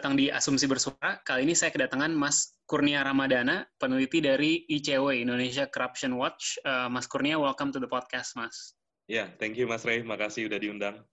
Datang di Asumsi Bersuara. Kali ini saya kedatangan Mas Kurnia Ramadana, peneliti dari ICW, Indonesia Corruption Watch. Uh, Mas Kurnia, welcome to the podcast, Mas. Ya, yeah, thank you Mas Ray. Makasih udah diundang.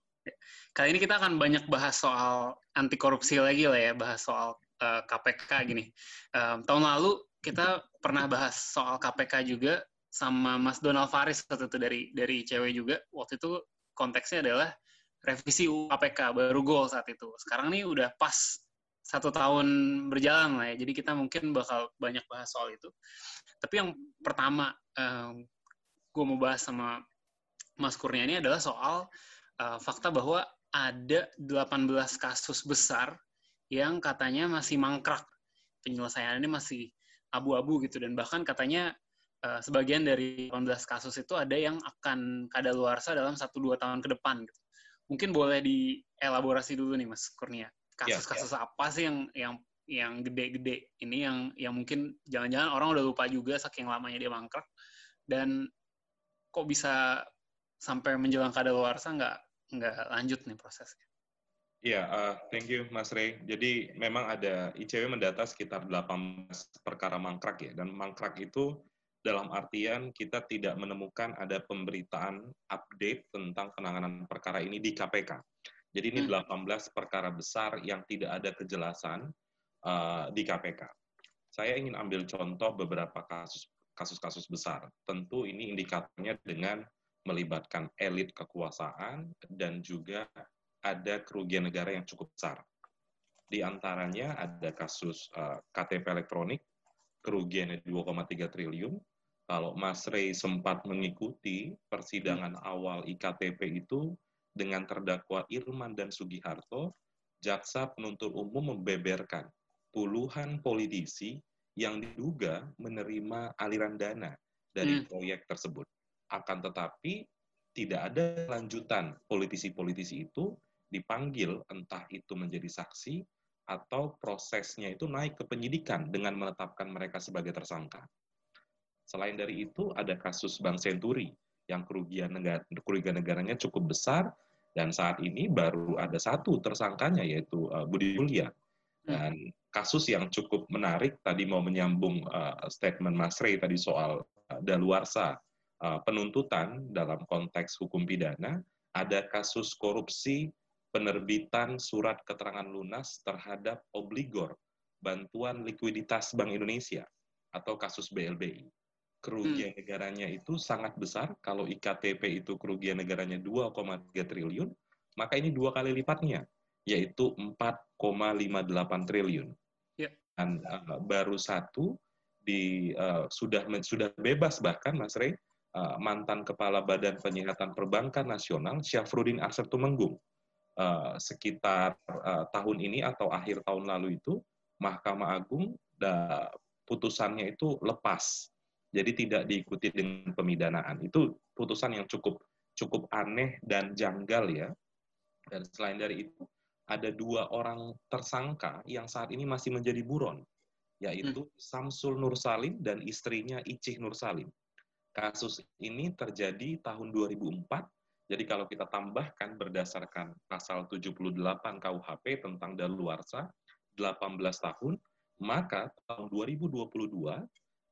Kali ini kita akan banyak bahas soal anti korupsi lagi lah ya, bahas soal uh, eh, KPK gini. Um, tahun lalu kita pernah bahas soal KPK juga sama Mas Donald Faris waktu itu dari dari ICW juga. Waktu itu konteksnya adalah revisi UU KPK baru goal saat itu. Sekarang nih udah pas satu tahun berjalan lah ya. Jadi kita mungkin bakal banyak bahas soal itu. Tapi yang pertama um, gue mau bahas sama Mas Kurnia ini adalah soal uh, fakta bahwa ada 18 kasus besar yang katanya masih mangkrak. Penyelesaiannya masih abu-abu gitu. Dan bahkan katanya uh, sebagian dari 18 kasus itu ada yang akan kadaluarsa dalam 1-2 tahun ke depan gitu mungkin boleh dielaborasi dulu nih Mas Kurnia. Kasus-kasus yeah, yeah. apa sih yang yang yang gede-gede ini yang yang mungkin jangan-jangan orang udah lupa juga saking lamanya dia mangkrak dan kok bisa sampai menjelang kadaluarsa nggak nggak lanjut nih prosesnya. Iya, yeah, uh, thank you Mas Ray. Jadi memang ada ICW mendata sekitar 18 perkara mangkrak ya, dan mangkrak itu dalam artian kita tidak menemukan ada pemberitaan update tentang penanganan perkara ini di KPK. Jadi ini 18 hmm. perkara besar yang tidak ada kejelasan uh, di KPK. Saya ingin ambil contoh beberapa kasus kasus-kasus besar. Tentu ini indikatornya dengan melibatkan elit kekuasaan dan juga ada kerugian negara yang cukup besar. Di antaranya ada kasus uh, KTP elektronik kerugiannya 2,3 triliun. Kalau Mas Ray sempat mengikuti persidangan hmm. awal IKTP itu dengan terdakwa Irman dan Sugiharto, jaksa penuntut umum membeberkan puluhan politisi yang diduga menerima aliran dana dari hmm. proyek tersebut. Akan tetapi tidak ada lanjutan politisi-politisi itu dipanggil entah itu menjadi saksi atau prosesnya itu naik ke penyidikan dengan menetapkan mereka sebagai tersangka. Selain dari itu, ada kasus Bank Senturi yang kerugian negara, kerugian negaranya cukup besar dan saat ini baru ada satu tersangkanya yaitu uh, Budi Yulia. Dan kasus yang cukup menarik tadi mau menyambung uh, statement Mas Ray tadi soal uh, daluarsa uh, penuntutan dalam konteks hukum pidana, ada kasus korupsi penerbitan surat keterangan lunas terhadap obligor bantuan likuiditas Bank Indonesia atau kasus BLBI. Kerugian hmm. negaranya itu sangat besar. Kalau IKTP itu kerugian negaranya 2,3 triliun, maka ini dua kali lipatnya, yaitu 4,58 triliun. Yeah. Dan uh, baru satu di uh, sudah sudah bebas bahkan Mas Rey uh, mantan kepala Badan Penyihatan Perbankan Nasional Syafruddin Arser Tumenggung uh, sekitar uh, tahun ini atau akhir tahun lalu itu Mahkamah Agung da, putusannya itu lepas. Jadi tidak diikuti dengan pemidanaan. Itu putusan yang cukup cukup aneh dan janggal ya. Dan selain dari itu ada dua orang tersangka yang saat ini masih menjadi buron, yaitu hmm. Samsul Nursalim dan istrinya Icih Nursalim. Kasus ini terjadi tahun 2004 jadi kalau kita tambahkan berdasarkan pasal 78 KUHP tentang daluarsa 18 tahun, maka tahun 2022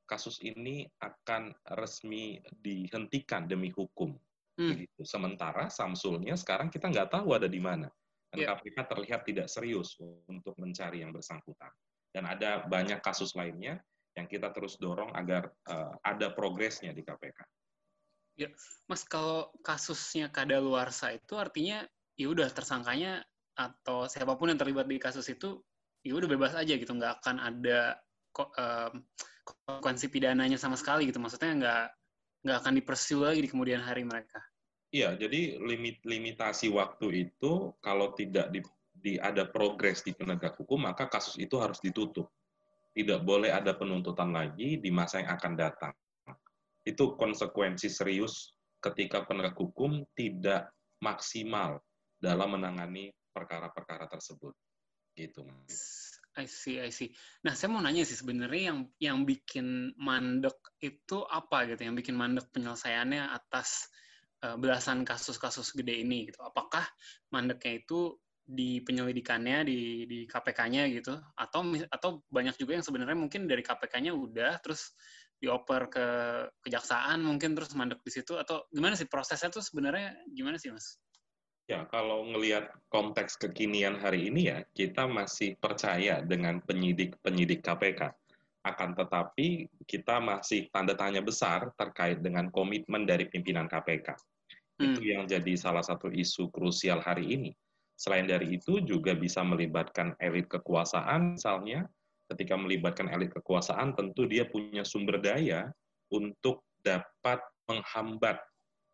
kasus ini akan resmi dihentikan demi hukum. Hmm. Sementara Samsulnya sekarang kita nggak tahu ada di mana. Dan yeah. KPK terlihat tidak serius untuk mencari yang bersangkutan. Dan ada banyak kasus lainnya yang kita terus dorong agar uh, ada progresnya di KPK. Ya, Mas kalau kasusnya kadaluarsa itu artinya ya udah tersangkanya atau siapa pun yang terlibat di kasus itu ya udah bebas aja gitu, nggak akan ada kok um, konsekuensi pidananya sama sekali gitu. Maksudnya nggak nggak akan dipersiu lagi di kemudian hari mereka. Iya, jadi limit limitasi waktu itu kalau tidak di, di ada progres di penegak hukum maka kasus itu harus ditutup. tidak boleh ada penuntutan lagi di masa yang akan datang. Itu konsekuensi serius ketika penegak hukum tidak maksimal dalam menangani perkara-perkara tersebut. Gitu. I see, I see. Nah, saya mau nanya sih sebenarnya yang yang bikin mandek itu apa gitu? Yang bikin mandek penyelesaiannya atas uh, belasan kasus-kasus gede ini gitu. Apakah mandeknya itu di penyelidikannya di di KPK-nya gitu atau atau banyak juga yang sebenarnya mungkin dari KPK-nya udah terus dioper ke kejaksaan mungkin terus mandek di situ atau gimana sih prosesnya tuh sebenarnya gimana sih Mas? Ya, kalau ngelihat konteks kekinian hari ini ya, kita masih percaya dengan penyidik-penyidik KPK. Akan tetapi, kita masih tanda tanya besar terkait dengan komitmen dari pimpinan KPK. Hmm. Itu yang jadi salah satu isu krusial hari ini. Selain dari itu, juga bisa melibatkan elit kekuasaan, misalnya, ketika melibatkan elit kekuasaan, tentu dia punya sumber daya untuk dapat menghambat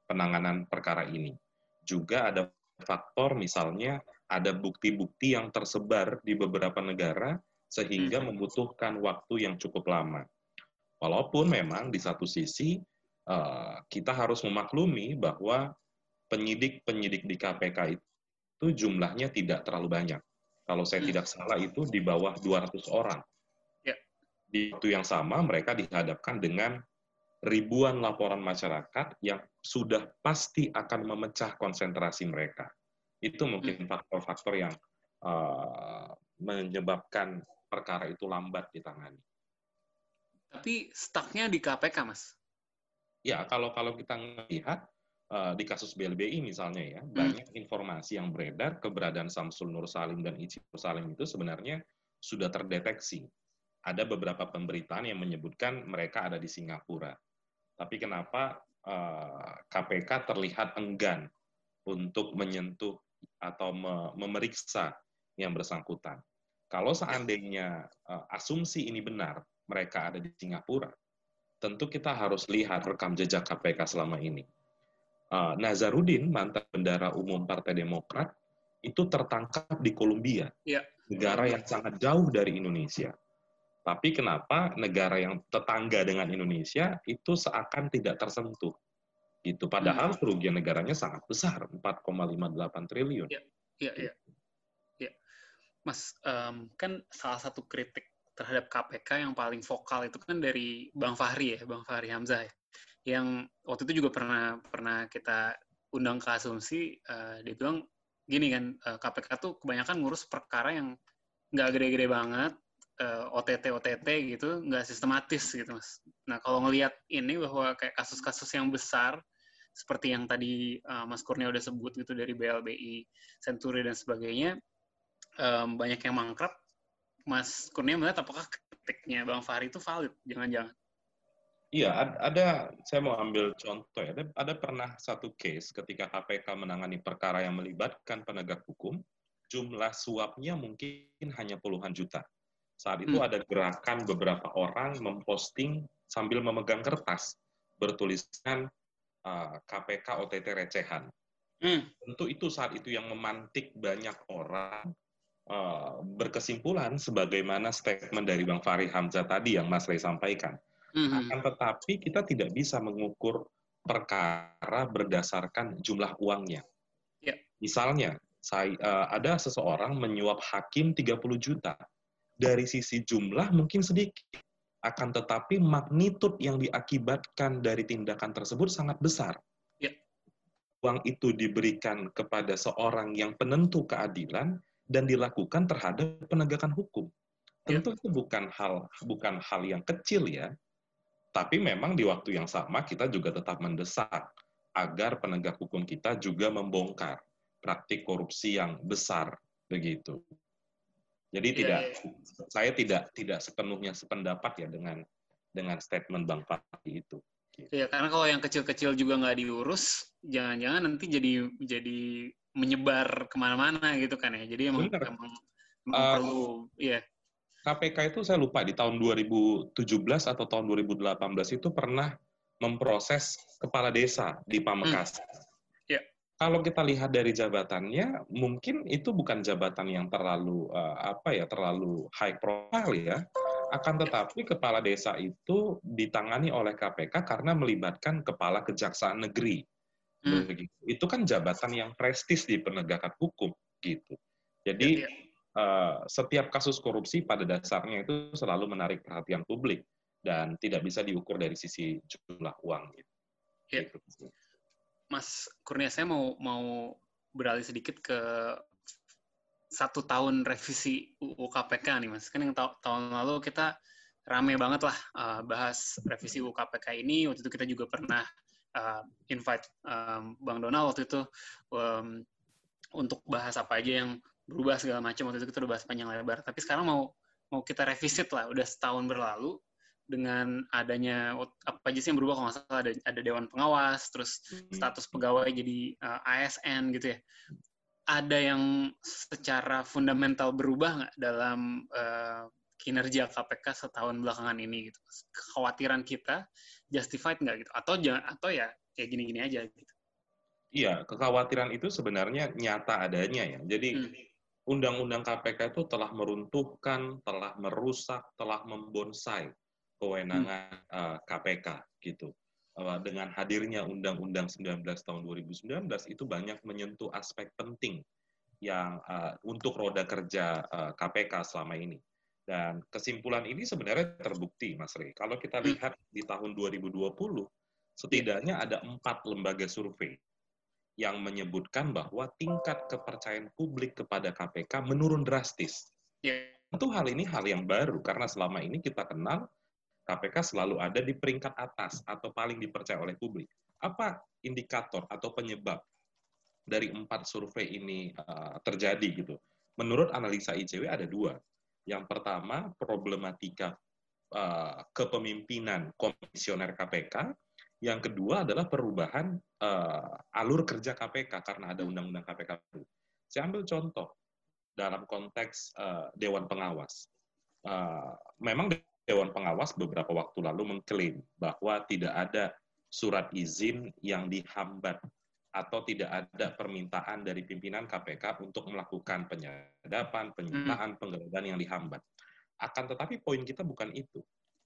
penanganan perkara ini. Juga ada faktor misalnya ada bukti-bukti yang tersebar di beberapa negara sehingga hmm. membutuhkan waktu yang cukup lama. Walaupun memang di satu sisi uh, kita harus memaklumi bahwa penyidik-penyidik di KPK itu jumlahnya tidak terlalu banyak. Kalau saya hmm. tidak salah itu di bawah 200 orang. Yeah. Di waktu yang sama mereka dihadapkan dengan ribuan laporan masyarakat yang sudah pasti akan memecah konsentrasi mereka. Itu mungkin hmm. faktor-faktor yang uh, menyebabkan perkara itu lambat ditangani. Tapi stucknya di KPK, Mas? Ya, kalau kalau kita melihat uh, di kasus BLBI misalnya ya, hmm. banyak informasi yang beredar keberadaan Samsul Nur Salim dan Ici Nur Salim itu sebenarnya sudah terdeteksi. Ada beberapa pemberitaan yang menyebutkan mereka ada di Singapura. Tapi kenapa eh, KPK terlihat enggan untuk menyentuh atau me memeriksa yang bersangkutan? Kalau seandainya uh, asumsi ini benar, mereka ada di Singapura, tentu kita harus lihat rekam jejak KPK selama ini. Uh, Nazarudin, mantan bendara umum Partai Demokrat, itu tertangkap di Kolombia, ya. negara yang sangat jauh dari Indonesia. Tapi kenapa negara yang tetangga dengan Indonesia itu seakan tidak tersentuh? Gitu. Padahal hmm. kerugian negaranya sangat besar, 4,58 triliun. Iya, iya, iya. Ya. Mas, um, kan salah satu kritik terhadap KPK yang paling vokal itu kan dari Bang Fahri ya, Bang Fahri Hamzah ya. Yang waktu itu juga pernah pernah kita undang ke asumsi, uh, dia bilang gini kan, uh, eh, KPK tuh kebanyakan ngurus perkara yang nggak gede-gede banget, uh, eh, OTT OTT gitu nggak sistematis gitu mas. Nah kalau ngelihat ini bahwa kayak kasus-kasus yang besar seperti yang tadi uh, Mas Kurnia udah sebut gitu dari BLBI, Century dan sebagainya um, banyak yang mangkrap. Mas Kurnia melihat apakah kritiknya Bang Fahri itu valid? Jangan-jangan? Iya, ada. Saya mau ambil contoh ya. Ada, ada pernah satu case ketika KPK menangani perkara yang melibatkan penegak hukum, jumlah suapnya mungkin hanya puluhan juta. Saat itu hmm. ada gerakan beberapa orang memposting sambil memegang kertas bertuliskan uh, KPK OTT recehan. Hmm. Tentu itu saat itu yang memantik banyak orang uh, berkesimpulan sebagaimana statement dari Bang Fahri Hamzah tadi yang Mas Ray sampaikan. Hmm. Akan tetapi kita tidak bisa mengukur perkara berdasarkan jumlah uangnya. Yeah. Misalnya, saya, uh, ada seseorang menyuap hakim 30 juta dari sisi jumlah mungkin sedikit, akan tetapi magnitud yang diakibatkan dari tindakan tersebut sangat besar. Ya. Uang itu diberikan kepada seorang yang penentu keadilan dan dilakukan terhadap penegakan hukum. Ya. Tentu itu bukan hal bukan hal yang kecil ya. Tapi memang di waktu yang sama kita juga tetap mendesak agar penegak hukum kita juga membongkar praktik korupsi yang besar begitu. Jadi yeah, tidak yeah. saya tidak tidak sepenuhnya sependapat ya dengan dengan statement Bang Fahri itu. Gitu. Ya karena kalau yang kecil-kecil juga nggak diurus, jangan-jangan nanti jadi jadi menyebar ke mana-mana gitu kan ya. Jadi emang, emang, emang uh, perlu ya. KPK itu saya lupa di tahun 2017 atau tahun 2018 itu pernah memproses kepala desa di Pamekasan. Hmm kalau kita lihat dari jabatannya, mungkin itu bukan jabatan yang terlalu uh, apa ya, terlalu high profile ya. Akan tetapi kepala desa itu ditangani oleh KPK karena melibatkan kepala kejaksaan negeri. Hmm. Itu kan jabatan yang prestis di penegakan hukum gitu. Jadi ya, ya. Uh, setiap kasus korupsi pada dasarnya itu selalu menarik perhatian publik dan tidak bisa diukur dari sisi jumlah uang. Gitu. Ya. Gitu. Mas Kurnia, saya mau mau beralih sedikit ke satu tahun revisi UU KPK nih mas. Kan yang ta tahun lalu kita rame banget lah uh, bahas revisi UU KPK ini. Waktu itu kita juga pernah uh, invite um, Bang Donald waktu itu um, untuk bahas apa aja yang berubah segala macam. Waktu itu kita udah bahas panjang lebar. Tapi sekarang mau mau kita revisit lah. Udah setahun berlalu dengan adanya apa aja sih yang berubah? Kalau nggak salah ada ada dewan pengawas terus hmm. status pegawai jadi uh, ASN gitu ya. Ada yang secara fundamental berubah nggak dalam uh, kinerja KPK setahun belakangan ini gitu? Kekhawatiran kita justified nggak gitu? Atau jangan atau ya kayak gini-gini aja gitu. Iya kekhawatiran itu sebenarnya nyata adanya ya. Jadi hmm. Undang-undang KPK itu telah meruntuhkan, telah merusak, telah membonsai kewenangan hmm. uh, eh, KPK gitu. Uh, dengan hadirnya Undang-Undang 19 tahun 2019 itu banyak menyentuh aspek penting yang uh, untuk roda kerja uh, KPK selama ini. Dan kesimpulan ini sebenarnya terbukti, Mas Rey. Kalau kita hmm. lihat di tahun 2020, setidaknya ada empat lembaga survei yang menyebutkan bahwa tingkat kepercayaan publik kepada KPK menurun drastis. Yeah. Tentu hal ini hal yang baru karena selama ini kita kenal KPK selalu ada di peringkat atas atau paling dipercaya oleh publik. Apa indikator atau penyebab dari empat survei ini uh, terjadi gitu? Menurut analisa ICW ada dua. Yang pertama problematika uh, kepemimpinan komisioner KPK. Yang kedua adalah perubahan uh, alur kerja KPK karena ada undang-undang KPK baru. Saya ambil contoh dalam konteks uh, Dewan Pengawas. Uh, memang Dewan Pengawas beberapa waktu lalu mengklaim bahwa tidak ada surat izin yang dihambat atau tidak ada permintaan dari pimpinan KPK untuk melakukan penyadapan, penyitaan, hmm. penggeledahan yang dihambat. Akan tetapi poin kita bukan itu.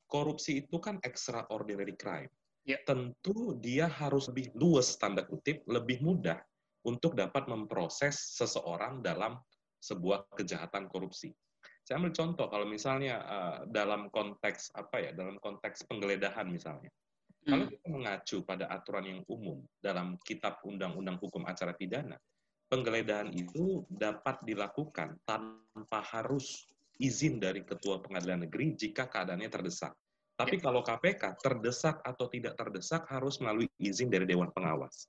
Korupsi itu kan extraordinary crime. Yeah. Tentu dia harus lebih luas, tanda kutip, lebih mudah untuk dapat memproses seseorang dalam sebuah kejahatan korupsi. Saya ambil contoh kalau misalnya uh, dalam konteks apa ya, dalam konteks penggeledahan misalnya. Hmm. Kalau kita mengacu pada aturan yang umum dalam Kitab Undang-Undang Hukum Acara Pidana, penggeledahan itu dapat dilakukan tanpa harus izin dari Ketua Pengadilan Negeri jika keadaannya terdesak. Tapi ya. kalau KPK terdesak atau tidak terdesak harus melalui izin dari Dewan Pengawas.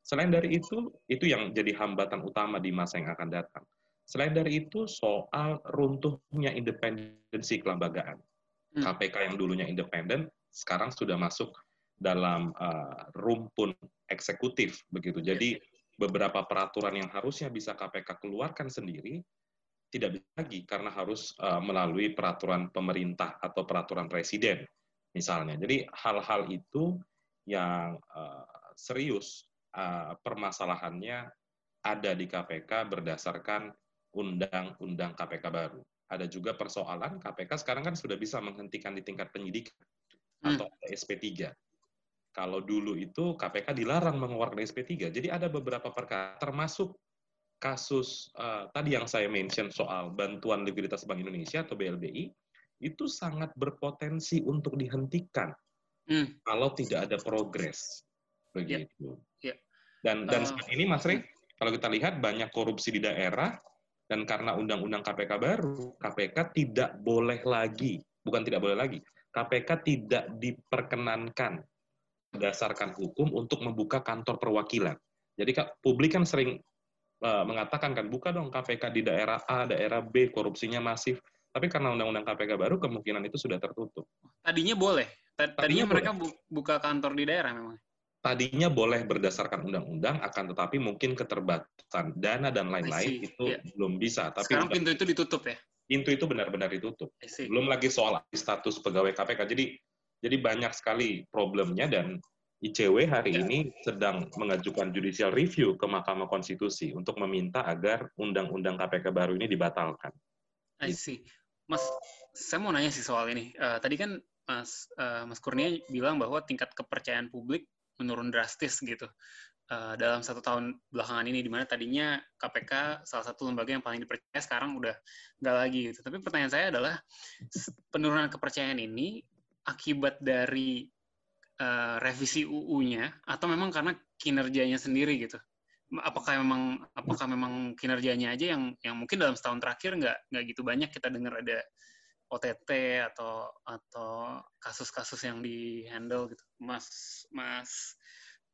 Selain dari itu, itu yang jadi hambatan utama di masa yang akan datang. Selain dari itu, soal runtuhnya independensi kelembagaan. Hmm. KPK yang dulunya independen, sekarang sudah masuk dalam uh, rumpun eksekutif begitu. Jadi beberapa peraturan yang harusnya bisa KPK keluarkan sendiri tidak bisa lagi karena harus uh, melalui peraturan pemerintah atau peraturan presiden misalnya. Jadi hal-hal itu yang uh, serius uh, permasalahannya ada di KPK berdasarkan undang-undang KPK baru. Ada juga persoalan KPK sekarang kan sudah bisa menghentikan di tingkat penyidikan hmm. atau SP3. Kalau dulu itu KPK dilarang mengeluarkan SP3. Jadi ada beberapa perkara termasuk kasus uh, tadi yang saya mention soal bantuan likuiditas Bank Indonesia atau BLBI itu sangat berpotensi untuk dihentikan hmm. kalau tidak ada progres begitu. Yeah. Yeah. Dan dan uh, ini Mas Rey, kalau kita lihat banyak korupsi di daerah dan karena undang-undang KPK baru, KPK tidak boleh lagi, bukan tidak boleh lagi, KPK tidak diperkenankan berdasarkan hukum untuk membuka kantor perwakilan. Jadi publik kan sering uh, mengatakan kan, buka dong KPK di daerah A, daerah B, korupsinya masif. Tapi karena undang-undang KPK baru, kemungkinan itu sudah tertutup. Tadinya boleh? Tadinya, Tadinya mereka boleh. buka kantor di daerah memang? Tadinya boleh berdasarkan undang-undang, akan tetapi mungkin keterbatasan dana dan lain-lain itu yeah. belum bisa. Tapi Sekarang pintu itu ditutup ya? Pintu itu benar-benar ditutup. Belum lagi soal status pegawai KPK. Jadi jadi banyak sekali problemnya dan ICW hari yeah. ini sedang mengajukan judicial review ke Mahkamah Konstitusi untuk meminta agar undang-undang KPK baru ini dibatalkan. I see. Mas, saya mau nanya sih soal ini. Uh, tadi kan Mas uh, Mas Kurnia bilang bahwa tingkat kepercayaan publik menurun drastis gitu uh, dalam satu tahun belakangan ini, di mana tadinya KPK salah satu lembaga yang paling dipercaya sekarang udah nggak lagi gitu. Tapi pertanyaan saya adalah penurunan kepercayaan ini akibat dari uh, revisi UU-nya atau memang karena kinerjanya sendiri gitu? apakah memang apakah memang kinerjanya aja yang yang mungkin dalam setahun terakhir nggak nggak gitu banyak kita dengar ada OTT atau atau kasus-kasus yang di handle gitu Mas Mas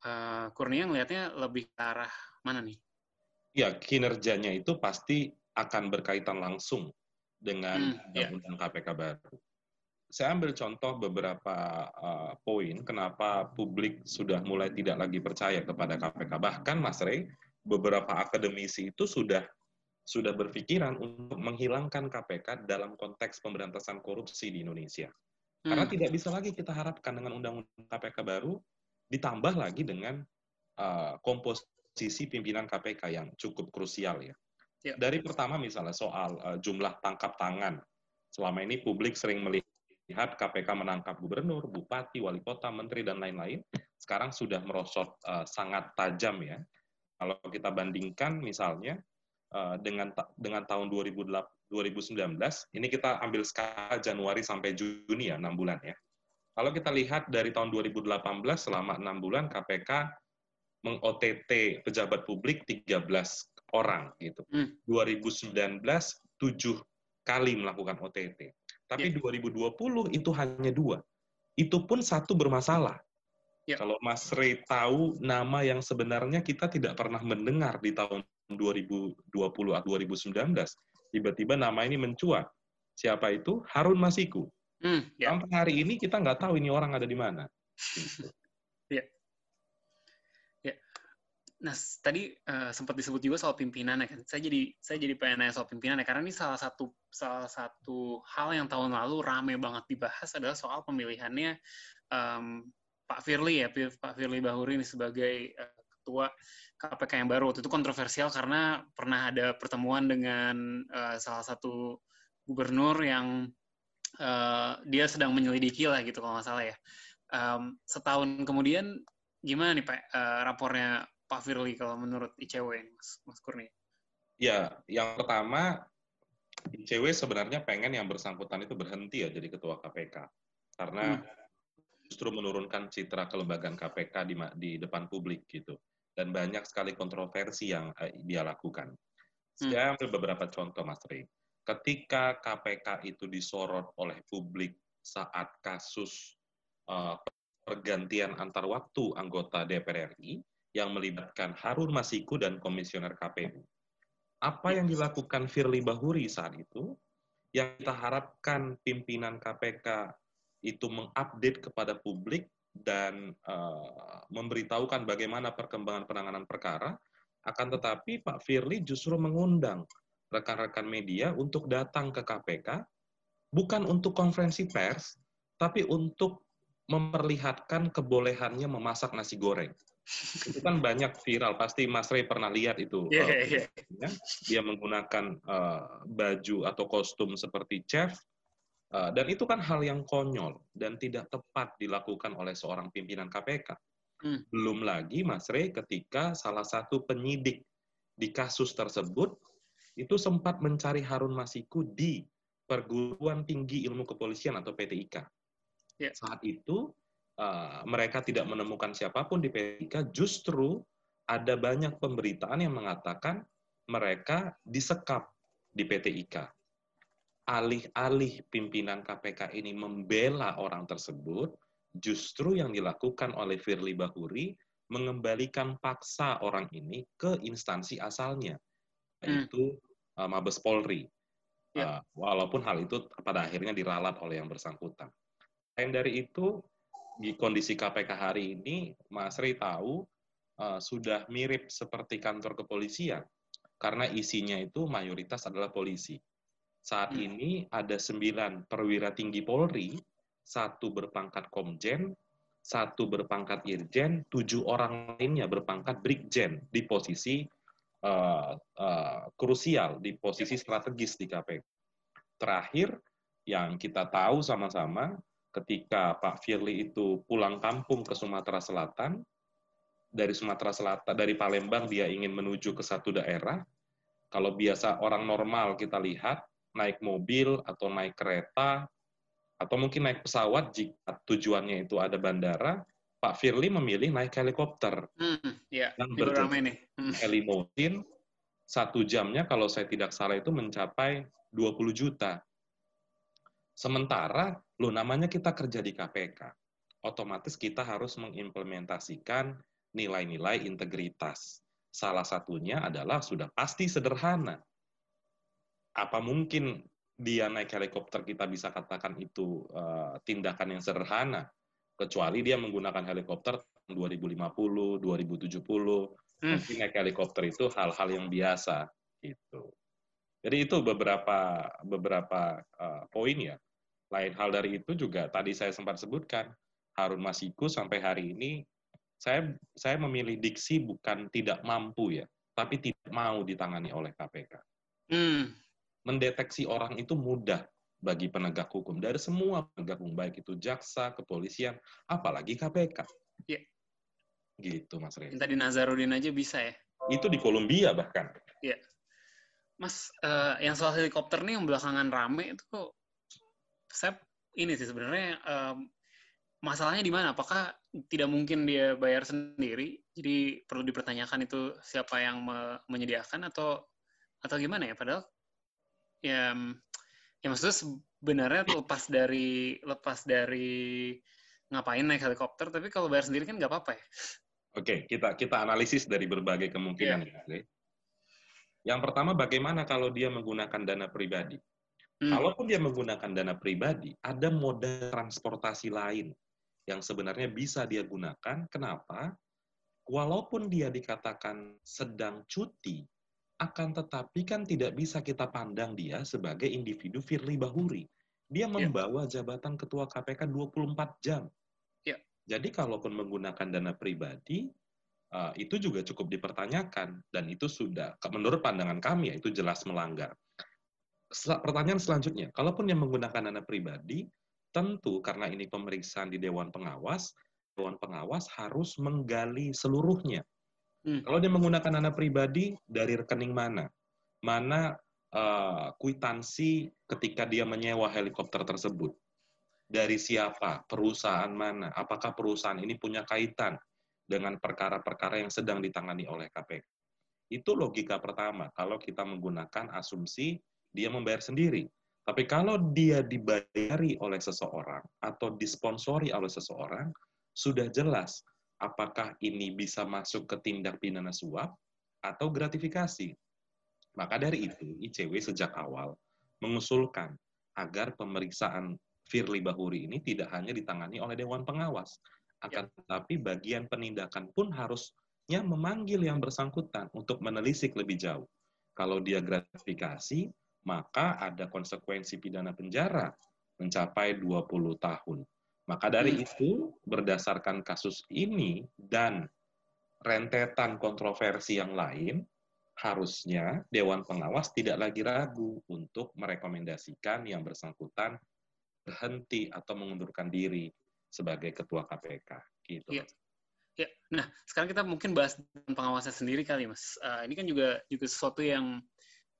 uh, Kurnia ngelihatnya lebih ke arah mana nih? Ya kinerjanya itu pasti akan berkaitan langsung dengan hmm, undang-undang yeah. KPK baru saya ambil contoh beberapa uh, poin kenapa publik sudah mulai tidak lagi percaya kepada KPK. Bahkan Mas Rey, beberapa akademisi itu sudah sudah berpikiran untuk menghilangkan KPK dalam konteks pemberantasan korupsi di Indonesia. Karena hmm. tidak bisa lagi kita harapkan dengan undang-undang KPK baru ditambah lagi dengan uh, komposisi pimpinan KPK yang cukup krusial ya. ya. Dari pertama misalnya soal uh, jumlah tangkap tangan. Selama ini publik sering melihat lihat KPK menangkap gubernur, bupati, wali kota, menteri, dan lain-lain, sekarang sudah merosot uh, sangat tajam ya. Kalau kita bandingkan misalnya dengan dengan tahun 2019, ini kita ambil skala Januari sampai Juni ya, 6 bulan ya. Kalau kita lihat dari tahun 2018 selama 6 bulan KPK meng-OTT pejabat publik 13 orang gitu. Hmm. 2019 7 kali melakukan OTT. Tapi yeah. 2020 itu hanya dua. Itu pun satu bermasalah. Yeah. Kalau Mas Ray tahu nama yang sebenarnya kita tidak pernah mendengar di tahun 2020 atau 2019, tiba-tiba nama ini mencuat. Siapa itu? Harun Masiku. Mm, yeah. Sampai hari ini kita nggak tahu ini orang ada di mana. Gitu. Nah, tadi uh, sempat disebut juga soal pimpinan ya kan. Saya jadi saya jadi pengen nanya soal pimpinan ya karena ini salah satu salah satu hal yang tahun lalu rame banget dibahas adalah soal pemilihannya um, Pak Firly ya, Pak Firly Bahuri ini sebagai uh, ketua KPK yang baru. Waktu itu kontroversial karena pernah ada pertemuan dengan uh, salah satu gubernur yang uh, dia sedang menyelidiki lah gitu kalau nggak salah ya. Um, setahun kemudian gimana nih Pak uh, rapornya Pak Firly kalau menurut ICW ini, Mas, Mas Kurni? Ya, yang pertama ICW sebenarnya pengen yang bersangkutan itu berhenti ya jadi ketua KPK karena hmm. justru menurunkan citra kelembagaan KPK di, di depan publik gitu dan banyak sekali kontroversi yang uh, dia lakukan. Hmm. Saya ambil beberapa contoh Mas Rey. Ketika KPK itu disorot oleh publik saat kasus uh, pergantian antar waktu anggota DPR RI, yang melibatkan Harun Masiku dan Komisioner KPU. Apa yang dilakukan Firly Bahuri saat itu, yang kita harapkan pimpinan KPK itu mengupdate kepada publik dan uh, memberitahukan bagaimana perkembangan penanganan perkara, akan tetapi Pak Firly justru mengundang rekan-rekan media untuk datang ke KPK, bukan untuk konferensi pers, tapi untuk memperlihatkan kebolehannya memasak nasi goreng itu kan banyak viral pasti Mas Ray pernah lihat itu yeah, uh, yeah. Ya. dia menggunakan uh, baju atau kostum seperti chef dan itu kan hal yang konyol dan tidak tepat dilakukan oleh seorang pimpinan KPK hmm. belum lagi Mas Ray ketika salah satu penyidik di kasus tersebut itu sempat mencari Harun Masiku di perguruan tinggi ilmu kepolisian atau PTIK yeah. saat itu Eh, mereka tidak menemukan siapa pun di PTIK, justru ada banyak pemberitaan yang mengatakan mereka disekap di PTIK. Alih-alih pimpinan KPK ini membela orang tersebut, justru yang dilakukan oleh Firly Bahuri mengembalikan paksa orang ini ke instansi asalnya, hmm. yaitu hmm. Mabes Polri. Ya. Uh, walaupun hal itu pada akhirnya diralat oleh yang bersangkutan. Selain dari itu, di kondisi KPK hari ini, Mas Ri tahu uh, sudah mirip seperti kantor kepolisian karena isinya itu mayoritas adalah polisi. Saat hmm. ini ada sembilan perwira tinggi Polri, satu berpangkat Komjen, satu berpangkat Irjen, tujuh orang lainnya berpangkat Brigjen di posisi uh, uh, krusial, di posisi strategis di KPK. terakhir yang kita tahu sama-sama ketika Pak Firly itu pulang kampung ke Sumatera Selatan, dari Sumatera Selatan, dari Palembang dia ingin menuju ke satu daerah, kalau biasa orang normal kita lihat, naik mobil atau naik kereta, atau mungkin naik pesawat jika tujuannya itu ada bandara, Pak Firly memilih naik helikopter. Hmm, ya, yang berjalan hmm. helimosin, satu jamnya kalau saya tidak salah itu mencapai 20 juta. Sementara, lo namanya kita kerja di KPK, otomatis kita harus mengimplementasikan nilai-nilai integritas. Salah satunya adalah sudah pasti sederhana. Apa mungkin dia naik helikopter kita bisa katakan itu uh, tindakan yang sederhana, kecuali dia menggunakan helikopter 2050, 2070, hmm. mungkin naik helikopter itu hal-hal yang biasa gitu. Jadi itu beberapa beberapa uh, poin ya. Lain hal dari itu juga tadi saya sempat sebutkan Harun Masiku sampai hari ini saya saya memilih diksi bukan tidak mampu ya, tapi tidak mau ditangani oleh KPK. Hmm. Mendeteksi orang itu mudah bagi penegak hukum dari semua penegak hukum baik itu jaksa, kepolisian, apalagi KPK. Yeah gitu Mas Rey. Tadi Nazarudin aja bisa ya? Itu di Kolombia bahkan. Iya. Mas, uh, yang soal helikopter nih yang belakangan rame itu kok saya ini sih sebenarnya um, masalahnya di mana? Apakah tidak mungkin dia bayar sendiri? Jadi perlu dipertanyakan itu siapa yang me menyediakan atau atau gimana ya? Padahal ya ya maksudnya sebenarnya lepas dari lepas dari ngapain naik helikopter, tapi kalau bayar sendiri kan nggak apa-apa ya. Oke, kita kita analisis dari berbagai kemungkinan yeah. ya. Yang pertama, bagaimana kalau dia menggunakan dana pribadi? Hmm. Kalaupun dia menggunakan dana pribadi, ada moda transportasi lain yang sebenarnya bisa dia gunakan. Kenapa? Walaupun dia dikatakan sedang cuti, akan tetapi kan tidak bisa kita pandang dia sebagai individu Firly Bahuri. Dia ya. membawa jabatan ketua KPK 24 jam. Jadi kalaupun menggunakan dana pribadi, uh, itu juga cukup dipertanyakan dan itu sudah menurut pandangan kami ya itu jelas melanggar. Pertanyaan selanjutnya, kalaupun yang menggunakan dana pribadi, tentu karena ini pemeriksaan di Dewan Pengawas, Dewan Pengawas harus menggali seluruhnya. Hmm. Kalau dia menggunakan dana pribadi, dari rekening mana? Mana uh, kwitansi ketika dia menyewa helikopter tersebut? dari siapa, perusahaan mana, apakah perusahaan ini punya kaitan dengan perkara-perkara yang sedang ditangani oleh KPK. Itu logika pertama, kalau kita menggunakan asumsi dia membayar sendiri. Tapi kalau dia dibayari oleh seseorang atau disponsori oleh seseorang, sudah jelas apakah ini bisa masuk ke tindak pidana suap atau gratifikasi. Maka dari itu, ICW sejak awal mengusulkan agar pemeriksaan Firly Bahuri ini tidak hanya ditangani oleh Dewan Pengawas, akan ya. tetapi bagian penindakan pun harusnya memanggil yang bersangkutan untuk menelisik lebih jauh. Kalau dia gratifikasi, maka ada konsekuensi pidana penjara mencapai 20 tahun. Maka dari hmm. itu, berdasarkan kasus ini dan rentetan kontroversi yang lain, harusnya Dewan Pengawas tidak lagi ragu untuk merekomendasikan yang bersangkutan berhenti atau mengundurkan diri sebagai ketua KPK gitu. Ya. Ya, nah sekarang kita mungkin bahas pengawasan sendiri kali, mas. Uh, ini kan juga juga sesuatu yang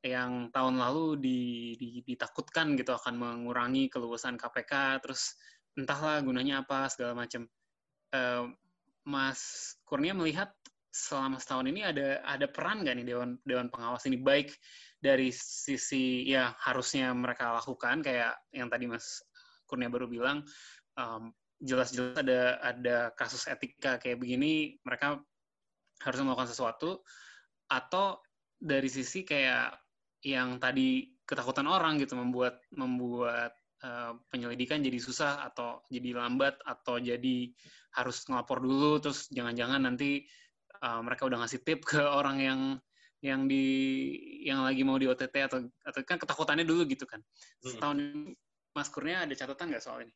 yang tahun lalu di, di, ditakutkan gitu akan mengurangi keluasan KPK, terus entahlah gunanya apa segala macam. Uh, mas Kurnia melihat selama setahun ini ada ada peran nggak nih dewan dewan pengawas ini baik dari sisi ya harusnya mereka lakukan kayak yang tadi Mas Kurnia baru bilang um, jelas-jelas ada ada kasus etika kayak begini mereka harus melakukan sesuatu atau dari sisi kayak yang tadi ketakutan orang gitu membuat membuat uh, penyelidikan jadi susah atau jadi lambat atau jadi harus ngelapor dulu terus jangan-jangan nanti uh, mereka udah ngasih tip ke orang yang yang di yang lagi mau di OTT atau atau kan ketakutannya dulu gitu kan hmm. setahun Mas Kurnia ada catatan nggak soal ini?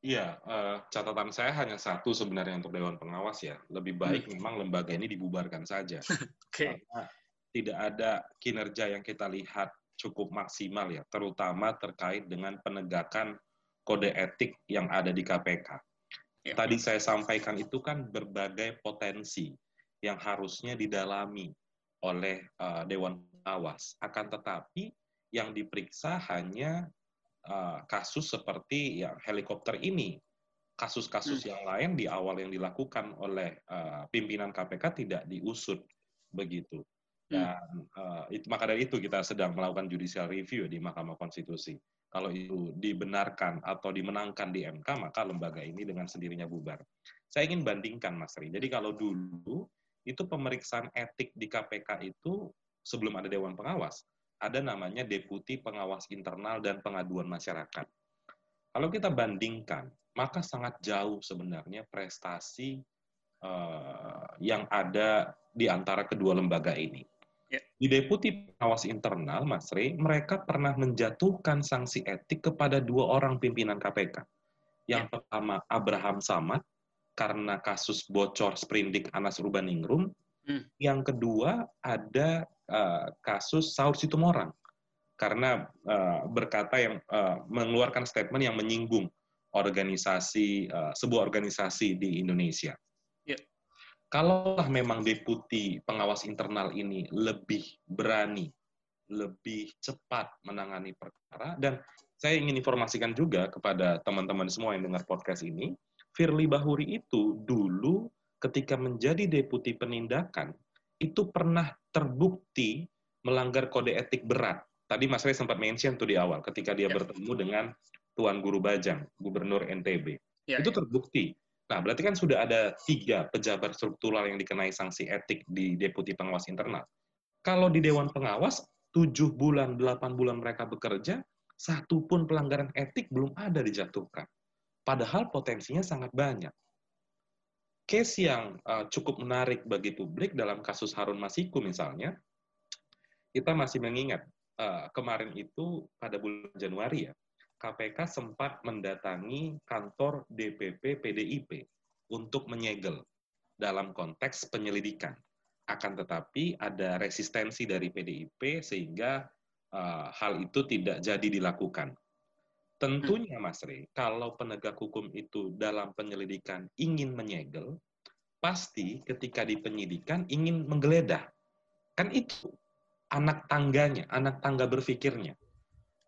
Iya, uh, catatan saya hanya satu sebenarnya untuk Dewan Pengawas ya. Lebih baik hmm. memang lembaga ini dibubarkan saja. okay. Karena tidak ada kinerja yang kita lihat cukup maksimal ya, terutama terkait dengan penegakan kode etik yang ada di KPK. Ya. Tadi saya sampaikan itu kan berbagai potensi yang harusnya didalami oleh uh, Dewan Pengawas. Akan tetapi yang diperiksa hanya uh, kasus seperti yang helikopter ini. Kasus-kasus hmm. yang lain di awal yang dilakukan oleh uh, pimpinan KPK tidak diusut begitu. Hmm. Dan uh, itu, maka dari itu kita sedang melakukan judicial review di Mahkamah Konstitusi. Kalau itu dibenarkan atau dimenangkan di MK, maka lembaga ini dengan sendirinya bubar. Saya ingin bandingkan, Mas Ri. Jadi kalau dulu itu pemeriksaan etik di KPK itu sebelum ada Dewan Pengawas, ada namanya Deputi Pengawas Internal dan Pengaduan Masyarakat. Kalau kita bandingkan, maka sangat jauh sebenarnya prestasi uh, yang ada di antara kedua lembaga ini. Ya. Di Deputi Pengawas Internal, Mas Rey, mereka pernah menjatuhkan sanksi etik kepada dua orang pimpinan KPK. Yang ya. pertama, Abraham Samad, karena kasus bocor sprindik Anas Urbaningrum. Hmm. Yang kedua, ada uh, kasus Saur Situmorang, karena uh, berkata yang uh, mengeluarkan statement yang menyinggung organisasi uh, sebuah organisasi di Indonesia kalaulah memang deputi pengawas internal ini lebih berani, lebih cepat menangani perkara, dan saya ingin informasikan juga kepada teman-teman semua yang dengar podcast ini, Firly Bahuri itu dulu ketika menjadi deputi penindakan, itu pernah terbukti melanggar kode etik berat. Tadi Mas Ray sempat mention tuh di awal, ketika dia ya. bertemu dengan Tuan Guru Bajang, Gubernur NTB. Ya, itu ya. terbukti Nah, berarti kan sudah ada tiga pejabat struktural yang dikenai sanksi etik di Deputi Pengawas Internal. Kalau di Dewan Pengawas, tujuh bulan, delapan bulan mereka bekerja, satu pun pelanggaran etik belum ada dijatuhkan. Padahal potensinya sangat banyak. Case yang uh, cukup menarik bagi publik dalam kasus Harun Masiku misalnya, kita masih mengingat uh, kemarin itu pada bulan Januari ya, KPK sempat mendatangi kantor DPP PDIP untuk menyegel dalam konteks penyelidikan. Akan tetapi ada resistensi dari PDIP sehingga uh, hal itu tidak jadi dilakukan. Tentunya Mas Rey, kalau penegak hukum itu dalam penyelidikan ingin menyegel, pasti ketika di penyidikan ingin menggeledah. Kan itu anak tangganya, anak tangga berpikirnya.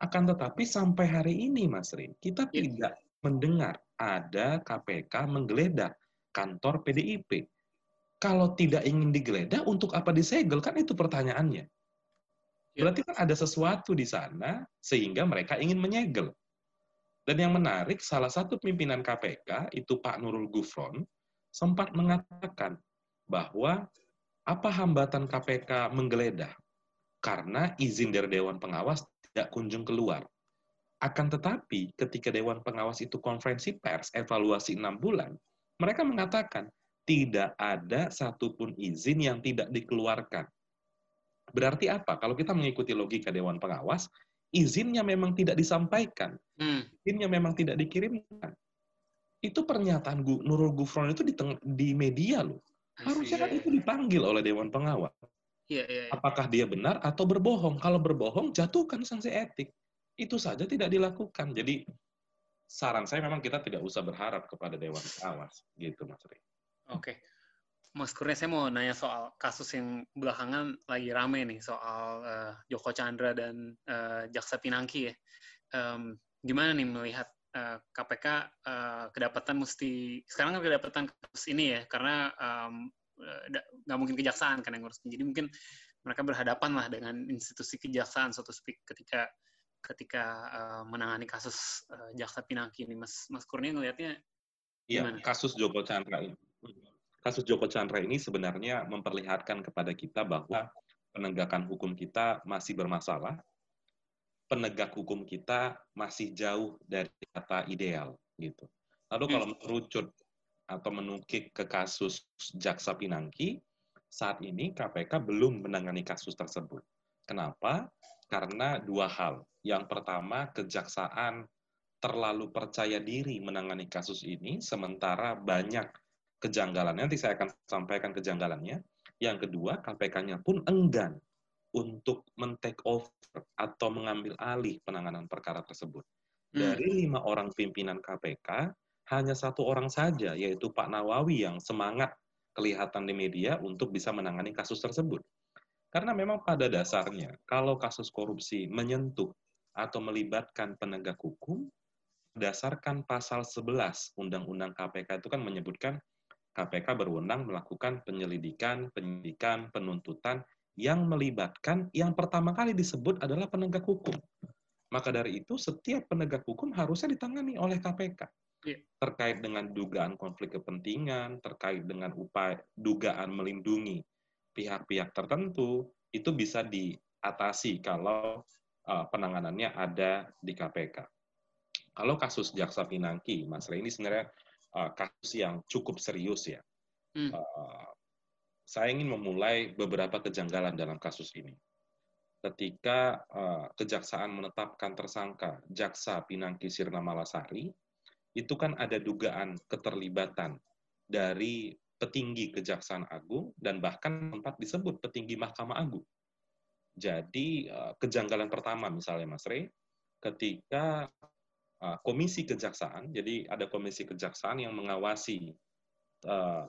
Akan tetapi sampai hari ini, Mas Rin, kita ya. tidak mendengar ada KPK menggeledah kantor PDIP. Kalau tidak ingin digeledah, untuk apa disegel? Kan itu pertanyaannya. Ya. Berarti kan ada sesuatu di sana sehingga mereka ingin menyegel. Dan yang menarik, salah satu pimpinan KPK, itu Pak Nurul Gufron, sempat mengatakan bahwa apa hambatan KPK menggeledah? Karena izin dari Dewan Pengawas tidak kunjung keluar. Akan tetapi, ketika Dewan Pengawas itu konferensi pers, evaluasi enam bulan, mereka mengatakan tidak ada satupun izin yang tidak dikeluarkan. Berarti apa? Kalau kita mengikuti logika Dewan Pengawas, izinnya memang tidak disampaikan, hmm. izinnya memang tidak dikirimkan. Itu pernyataan Nurul Gufron itu di, di media loh. Harusnya kan itu dipanggil oleh Dewan Pengawas. Ya, ya, ya. Apakah dia benar atau berbohong? Kalau berbohong, jatuhkan sanksi etik. Itu saja tidak dilakukan. Jadi saran saya memang kita tidak usah berharap kepada Dewan Pengawas, gitu Mas Ri. Oke. Mas Kurnia, saya mau nanya soal kasus yang belakangan lagi rame nih, soal uh, Joko Chandra dan uh, Jaksa Pinangki ya. Um, gimana nih melihat uh, KPK uh, kedapatan mesti, sekarang kan kedapatan kasus ini ya, karena um, Eh, nggak mungkin kejaksaan kan yang ngurusin. Jadi mungkin mereka berhadapan lah dengan institusi kejaksaan suatu speak ketika ketika uh, menangani kasus uh, jaksa Pinangki ini. Mas Mas Kurnia ngelihatnya Iya, kasus Joko Chandra ini. Kasus Joko Chandra ini sebenarnya memperlihatkan kepada kita bahwa penegakan hukum kita masih bermasalah, penegak hukum kita masih jauh dari kata ideal gitu. Lalu kalau hmm. merucut atau menukik ke kasus Jaksa Pinangki, saat ini KPK belum menangani kasus tersebut. Kenapa? Karena dua hal. Yang pertama, kejaksaan terlalu percaya diri menangani kasus ini, sementara banyak kejanggalan. Nanti saya akan sampaikan kejanggalannya. Yang kedua, KPK-nya pun enggan untuk men-take over atau mengambil alih penanganan perkara tersebut. Hmm. Dari lima orang pimpinan KPK, hanya satu orang saja, yaitu Pak Nawawi yang semangat kelihatan di media untuk bisa menangani kasus tersebut. Karena memang pada dasarnya, kalau kasus korupsi menyentuh atau melibatkan penegak hukum, berdasarkan pasal 11 Undang-Undang KPK itu kan menyebutkan KPK berwenang melakukan penyelidikan, penyidikan, penuntutan yang melibatkan yang pertama kali disebut adalah penegak hukum. Maka dari itu setiap penegak hukum harusnya ditangani oleh KPK. Iya. Terkait dengan dugaan konflik kepentingan, terkait dengan upaya dugaan melindungi pihak-pihak tertentu, itu bisa diatasi kalau uh, penanganannya ada di KPK. Kalau kasus Jaksa Pinangki, Mas Rey, ini sebenarnya uh, kasus yang cukup serius ya. Hmm. Uh, saya ingin memulai beberapa kejanggalan dalam kasus ini. Ketika uh, kejaksaan menetapkan tersangka Jaksa Pinangki Sirna Malasari, itu kan ada dugaan keterlibatan dari petinggi Kejaksaan Agung dan bahkan tempat disebut petinggi Mahkamah Agung. Jadi uh, kejanggalan pertama misalnya Mas Rey, ketika uh, komisi kejaksaan, jadi ada komisi kejaksaan yang mengawasi uh,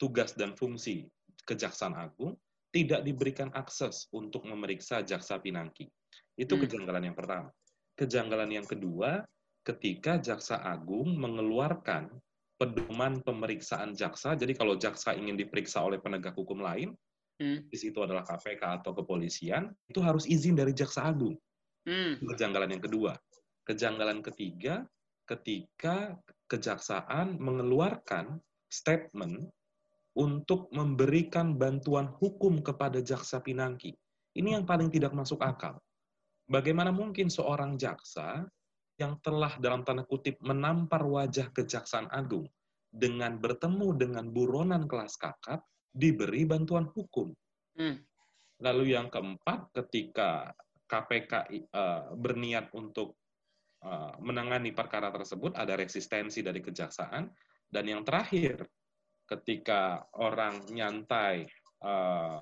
tugas dan fungsi Kejaksaan Agung, tidak diberikan akses untuk memeriksa jaksa Pinangki. Itu Hmm. kejanggalan yang pertama. Kejanggalan yang kedua, ketika Jaksa Agung mengeluarkan pedoman pemeriksaan jaksa. Jadi kalau jaksa ingin diperiksa oleh penegak hukum lain, Hmm. di situ adalah KPK atau kepolisian, itu harus izin dari Jaksa Agung. Hmm. Kejanggalan yang kedua. Kejanggalan ketiga, ketika kejaksaan mengeluarkan statement untuk memberikan bantuan hukum kepada jaksa Pinangki. Ini yang paling tidak masuk akal. Bagaimana mungkin seorang jaksa yang telah dalam tanda kutip menampar wajah Kejaksaan Agung dengan bertemu dengan buronan kelas kakap diberi bantuan hukum. Hmm. Lalu yang keempat, ketika KPK eh, berniat untuk eh, menangani perkara tersebut, ada resistensi dari kejaksaan. Dan yang terakhir, ketika orang nyantai eh,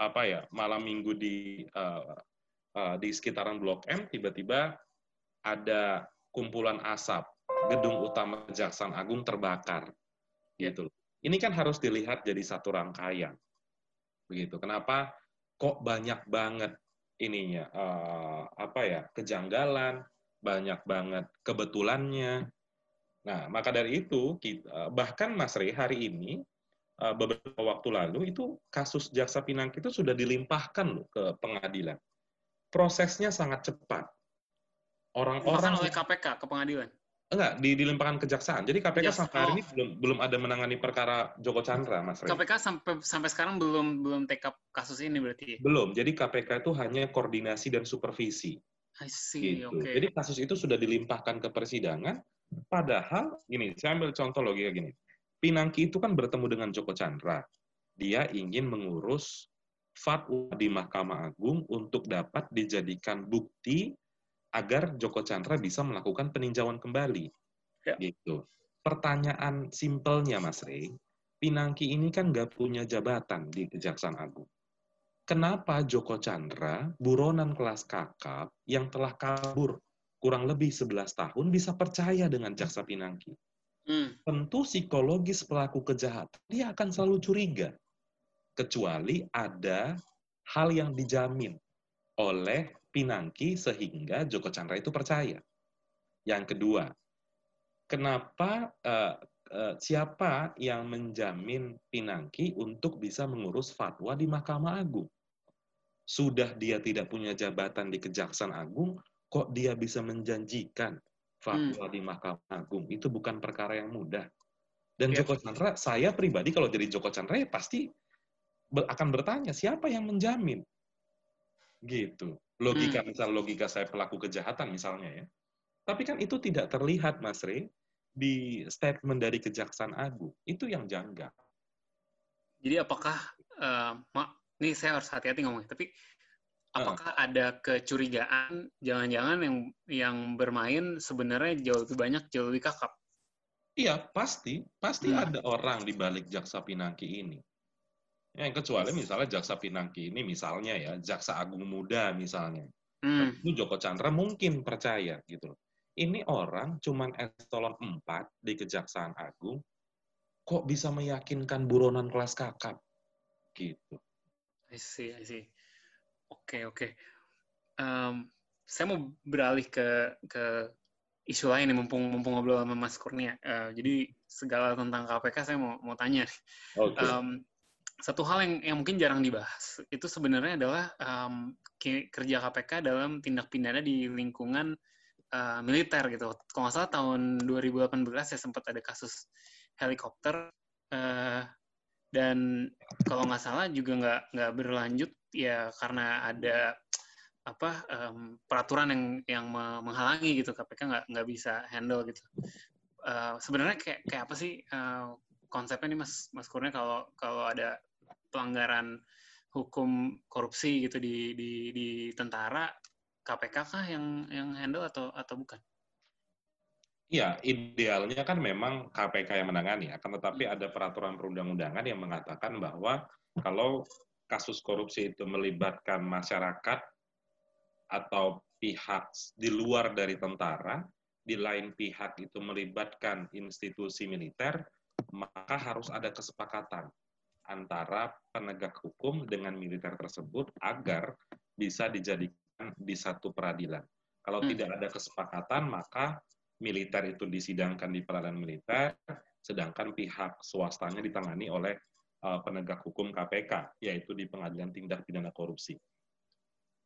apa ya malam minggu di eh, eh, di sekitaran Blok M, tiba-tiba ada kumpulan asap, gedung utama Kejaksaan Agung terbakar, gitu. Ini kan harus dilihat jadi satu rangkaian begitu. Kenapa kok banyak banget ininya eh, apa ya kejanggalan, banyak banget kebetulannya. Nah, maka dari itu kita, bahkan Mas Rey hari ini eh, beberapa waktu lalu itu kasus Jaksa Pinangki itu sudah dilimpahkan loh ke pengadilan. Prosesnya sangat cepat. Orang-orang oleh KPK ke pengadilan. enggak di, dilimpahkan kejaksaan. Jadi KPK Kejaksaan, sampai hari oh. ini belum belum ada menangani perkara Joko Chandra, Mas Rey. KPK sampai sampai sekarang belum belum take up kasus ini berarti. Belum. Jadi KPK itu hanya koordinasi dan supervisi. I see. gitu. Oke. Jadi kasus itu sudah dilimpahkan ke persidangan, padahal gini, saya ambil contoh logika gini. Pinangki itu kan bertemu dengan Joko Chandra. Dia ingin mengurus fatwa di Mahkamah Agung untuk dapat dijadikan bukti agar Joko Chandra bisa melakukan peninjauan kembali. Ya. Gitu. Pertanyaan simpelnya, Mas Rey, Pinangki ini kan nggak punya jabatan di Kejaksaan Agung kenapa Joko Chandra, buronan kelas kakap yang telah kabur kurang lebih 11 tahun bisa percaya dengan Jaksa Pinangki? Hmm. Tentu psikologis pelaku kejahatan, dia akan selalu curiga. Kecuali ada hal yang dijamin oleh Pinangki sehingga Joko Chandra itu percaya. Yang kedua, kenapa eh, eh, siapa yang menjamin Pinangki untuk bisa mengurus fatwa di Mahkamah Agung? Sudah dia tidak punya jabatan di Kejaksaan Agung, kok dia bisa menjanjikan fatwa di Mahkamah Agung? Itu bukan perkara yang mudah. Dan Ya. Joko Chandra, saya pribadi kalau jadi Joko Chandra ya pasti akan bertanya siapa yang menjamin? Gitu. Logika misal logika saya pelaku kejahatan misalnya ya. Tapi kan itu tidak terlihat Mas Rey di statement dari Kejaksaan Agung. Itu yang janggal. Jadi apakah eh, mak ini saya harus hati-hati ngomongnya, tapi apakah ada kecurigaan jangan-jangan yang yang bermain sebenarnya jauh lebih banyak, jauh lebih kakap? Iya, pasti. Pasti Hmm. ada orang di balik Jaksa Pinangki ini. Ya, kecuali misalnya jaksa Pinangki ini misalnya ya, jaksa agung muda misalnya. Hmm. Itu Joko Chandra mungkin percaya gitu loh. Ini orang cuman eselon 4 di Kejaksaan Agung, kok bisa meyakinkan buronan kelas kakap? Gitu. I see, I see. Oke, okay, oke. Okay. Um, saya mau beralih ke ke isu lain nih, mumpung mumpung ngobrol sama Mas Kurnia. Uh, jadi segala tentang KPK saya mau mau tanya. Okay. Um, satu hal yang yang mungkin jarang dibahas itu sebenarnya adalah um, kerja KPK dalam tindak pidana di lingkungan uh, militer gitu. Kalau nggak salah tahun 2018 ya sempat ada kasus helikopter uh, dan kalau nggak salah juga nggak nggak berlanjut ya karena ada apa um, peraturan yang yang menghalangi gitu KPK nggak nggak bisa handle gitu. Uh, sebenarnya kayak kayak apa sih uh, konsepnya nih Mas Mas Kurnia kalau kalau ada pelanggaran hukum korupsi gitu di di di tentara KPK kah yang yang handle atau atau bukan? Iya, idealnya kan memang KPK yang menangani, akan tetapi ada peraturan perundang-undangan yang mengatakan bahwa kalau kasus korupsi itu melibatkan masyarakat atau pihak di luar dari tentara, di lain pihak itu melibatkan institusi militer, maka harus ada kesepakatan antara penegak hukum dengan militer tersebut agar bisa dijadikan di satu peradilan. Kalau hmm. tidak ada kesepakatan, maka militer itu disidangkan di peradilan militer, sedangkan pihak swastanya ditangani oleh uh, penegak hukum KPK, yaitu di pengadilan tindak pidana korupsi.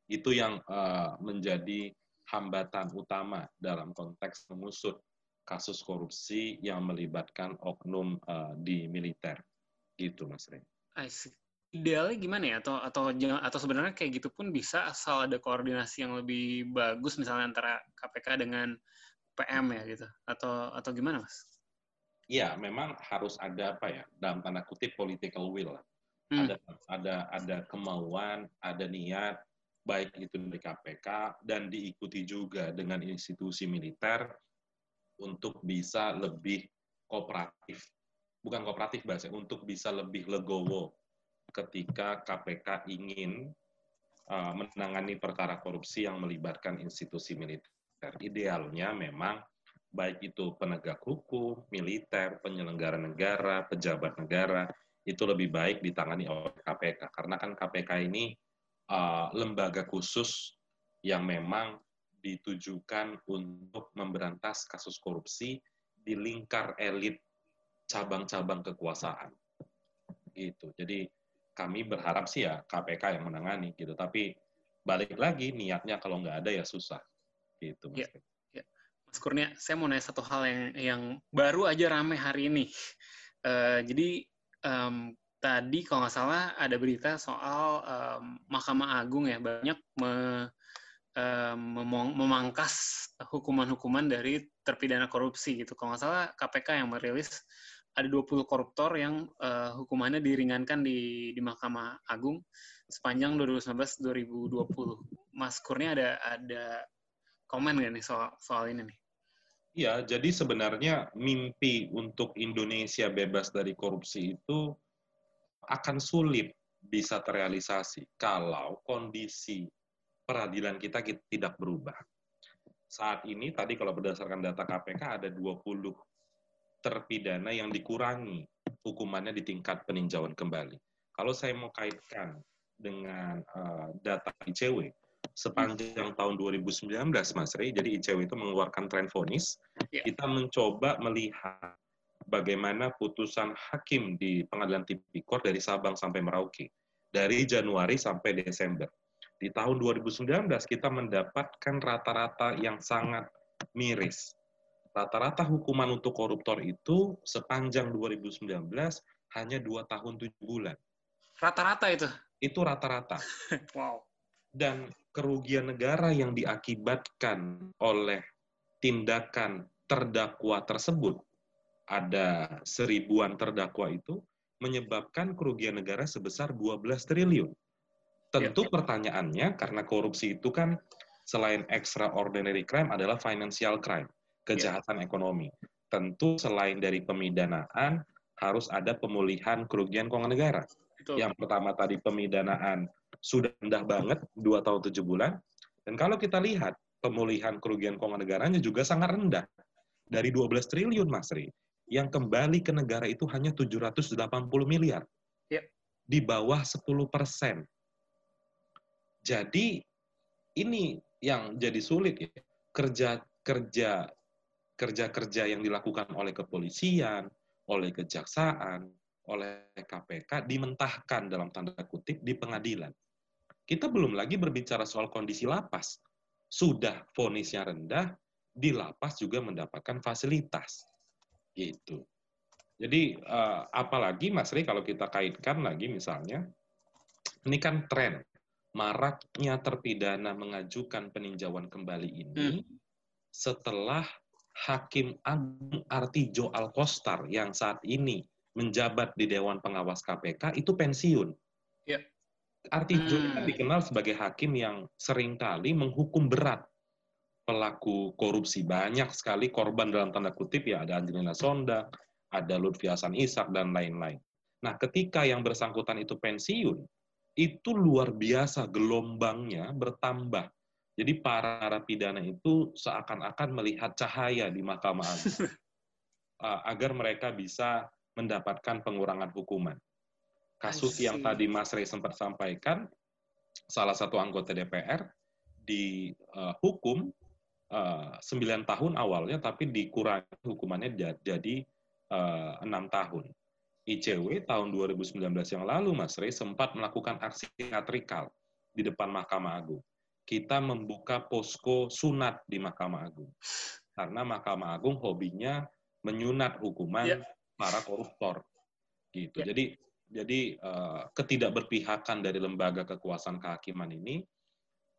Itu yang uh, menjadi hambatan utama dalam konteks mengusut kasus korupsi yang melibatkan oknum uh, di militer gitu Mas Rey. Idealnya gimana ya? Atau atau atau sebenarnya kayak gitu pun bisa asal ada koordinasi yang lebih bagus misalnya antara KPK dengan PM ya gitu atau atau gimana Mas? Iya, memang harus ada apa ya dalam tanda kutip political will lah. Hmm. Ada ada ada kemauan, ada niat baik itu dari KPK dan diikuti juga dengan institusi militer untuk bisa lebih kooperatif bukan kooperatif bahasa untuk bisa lebih legowo ketika KPK ingin uh, menangani perkara korupsi yang melibatkan institusi militer. Idealnya memang baik itu penegak hukum, militer, penyelenggara negara, pejabat negara, itu lebih baik ditangani oleh KPK. Karena kan KPK ini uh, lembaga khusus yang memang ditujukan untuk memberantas kasus korupsi di lingkar elit cabang-cabang kekuasaan. Gitu. Jadi kami berharap sih ya KPK yang menangani gitu. Tapi balik lagi niatnya kalau nggak ada ya susah. Gitu Mas. Ya, ya. Mas Kurnia, saya mau nanya satu hal yang yang baru aja rame hari ini. Uh, jadi um, tadi kalau nggak salah ada berita soal um, Mahkamah Agung ya banyak me, um, memangkas hukuman-hukuman dari terpidana korupsi gitu. Kalau nggak salah KPK yang merilis ada 20 koruptor yang uh, hukumannya diringankan di di Mahkamah Agung sepanjang 2019-2020. Mas Kurnia ada ada komen nggak nih soal soal ini nih? Iya, jadi sebenarnya mimpi untuk Indonesia bebas dari korupsi itu akan sulit bisa terrealisasi kalau kondisi peradilan kita tidak berubah. Saat ini tadi kalau berdasarkan data KPK ada 20 terpidana yang dikurangi hukumannya di tingkat peninjauan kembali. Kalau saya mau kaitkan dengan uh, data ICW, sepanjang tahun 2019, Mas Rey, jadi ICW itu mengeluarkan tren vonis, yeah. kita mencoba melihat bagaimana putusan hakim di pengadilan tipikor dari Sabang sampai Merauke, dari Januari sampai Desember. Di tahun 2019 kita mendapatkan rata-rata yang sangat miris rata-rata hukuman untuk koruptor itu sepanjang 2019 hanya dua tahun tujuh bulan. Rata-rata itu? Itu rata-rata. wow. Dan kerugian negara yang diakibatkan oleh tindakan terdakwa tersebut, ada seribuan terdakwa itu, menyebabkan kerugian negara sebesar 12 triliun. Tentu ya. pertanyaannya, karena korupsi itu kan selain extraordinary crime adalah financial crime kejahatan ekonomi. Tentu selain dari pemidanaan, harus ada pemulihan kerugian keuangan negara. Betul. Yang pertama tadi pemidanaan sudah rendah banget, dua tahun tujuh bulan. Dan kalau kita lihat pemulihan kerugian keuangan negaranya juga sangat rendah. Dari 12 triliun, Mas Ri, yang kembali ke negara itu hanya 780 miliar. Ya. Di bawah 10 persen. Jadi ini yang jadi sulit ya. Kerja kerja kerja-kerja yang dilakukan oleh kepolisian, oleh kejaksaan, oleh KPK dimentahkan dalam tanda kutip di pengadilan. Kita belum lagi berbicara soal kondisi lapas. Sudah vonisnya rendah, di lapas juga mendapatkan fasilitas. Gitu. Jadi uh, apalagi Mas Ri kalau kita kaitkan lagi misalnya ini kan tren maraknya terpidana mengajukan peninjauan kembali ini hmm. setelah Hakim Agung Artijo Alkostar yang saat ini menjabat di Dewan Pengawas KPK itu pensiun. Ya. Artijo hmm. dikenal sebagai hakim yang sering kali menghukum berat pelaku korupsi. Banyak sekali korban dalam tanda kutip ya ada Angelina Sonda, ada Lutfi Hasan Ishak dan lain-lain. Nah, ketika yang bersangkutan itu pensiun, itu luar biasa gelombangnya bertambah jadi para narapidana itu seakan-akan melihat cahaya di Mahkamah Agung uh, agar mereka bisa mendapatkan pengurangan hukuman. Kasus yang tadi Mas Rey sempat sampaikan, salah satu anggota DPR dihukum uh, 9 tahun awalnya, tapi dikurangi hukumannya jadi uh, 6 tahun. ICW tahun 2019 yang lalu, Mas Rey sempat melakukan aksi teatrikal di depan Mahkamah Agung kita membuka posko sunat di Mahkamah Agung. Karena Mahkamah Agung hobinya menyunat hukuman yeah. para koruptor. Gitu. Yeah. Jadi jadi uh, ketidakberpihakan dari lembaga kekuasaan kehakiman ini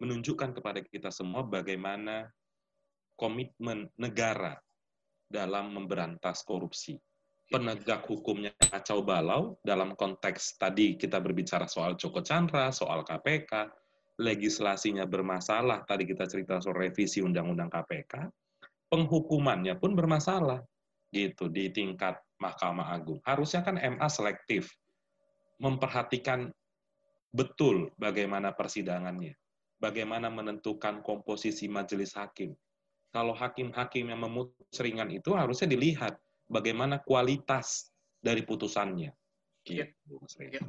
menunjukkan kepada kita semua bagaimana komitmen negara dalam memberantas korupsi. Ya. Penegak hukumnya kacau balau dalam konteks tadi kita berbicara soal Joko Chandra, soal KPK, legislasinya bermasalah, tadi kita cerita soal revisi Undang-Undang KPK, penghukumannya pun bermasalah gitu di tingkat Mahkamah Agung. Harusnya kan MA selektif, memperhatikan betul bagaimana persidangannya, bagaimana menentukan komposisi majelis hakim. Kalau hakim-hakim yang memutus ringan itu harusnya dilihat bagaimana kualitas dari putusannya. Gitu. Ya, ya.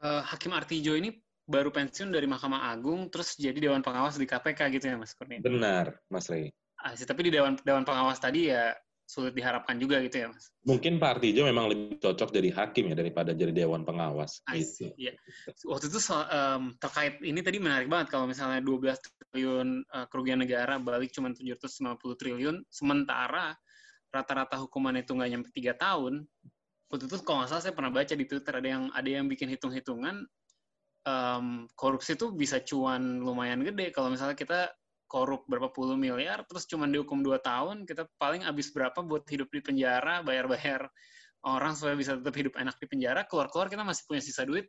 Uh, Hakim Artijo ini baru pensiun dari Mahkamah Agung terus jadi dewan pengawas di KPK gitu ya Mas Kurnia? Benar, Mas Rey. Ah, tapi di dewan dewan pengawas tadi ya sulit diharapkan juga gitu ya Mas. Mungkin Pak Artijo memang lebih cocok jadi hakim ya daripada jadi dewan pengawas. Gitu. Iya. Waktu itu so, um, terkait ini tadi menarik banget kalau misalnya 12 triliun uh, kerugian negara balik cuma 750 triliun sementara rata-rata hukuman itu nggak nyampe tiga tahun. Waktu itu kalau nggak salah saya pernah baca di Twitter ada yang ada yang bikin hitung-hitungan um, korupsi itu bisa cuan lumayan gede. Kalau misalnya kita korup berapa puluh miliar, terus cuma dihukum dua tahun, kita paling habis berapa buat hidup di penjara, bayar-bayar orang supaya bisa tetap hidup enak di penjara, keluar-keluar kita masih punya sisa duit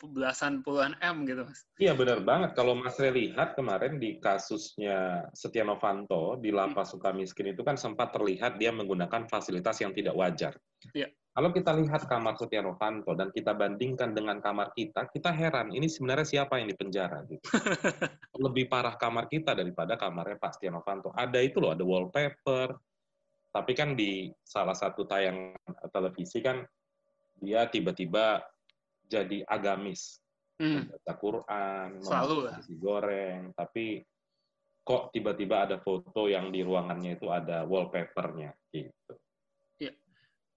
belasan puluhan M gitu mas. Iya benar banget. Kalau Mas Re lihat kemarin di kasusnya Setia Novanto di Lapas hmm. Sukamiskin itu kan sempat terlihat dia menggunakan fasilitas yang tidak wajar. Iya. Kalau kita lihat kamar Setia Novanto dan kita bandingkan dengan kamar kita, kita heran ini sebenarnya siapa yang di penjara gitu. Lebih parah kamar kita daripada kamarnya Pak Setia Novanto. Ada itu loh, ada wallpaper. Tapi kan di salah satu tayang televisi kan dia tiba-tiba jadi agamis. Hmm. Baca Quran, Selalu nasi goreng, tapi kok tiba-tiba ada foto yang di ruangannya itu ada wallpapernya gitu.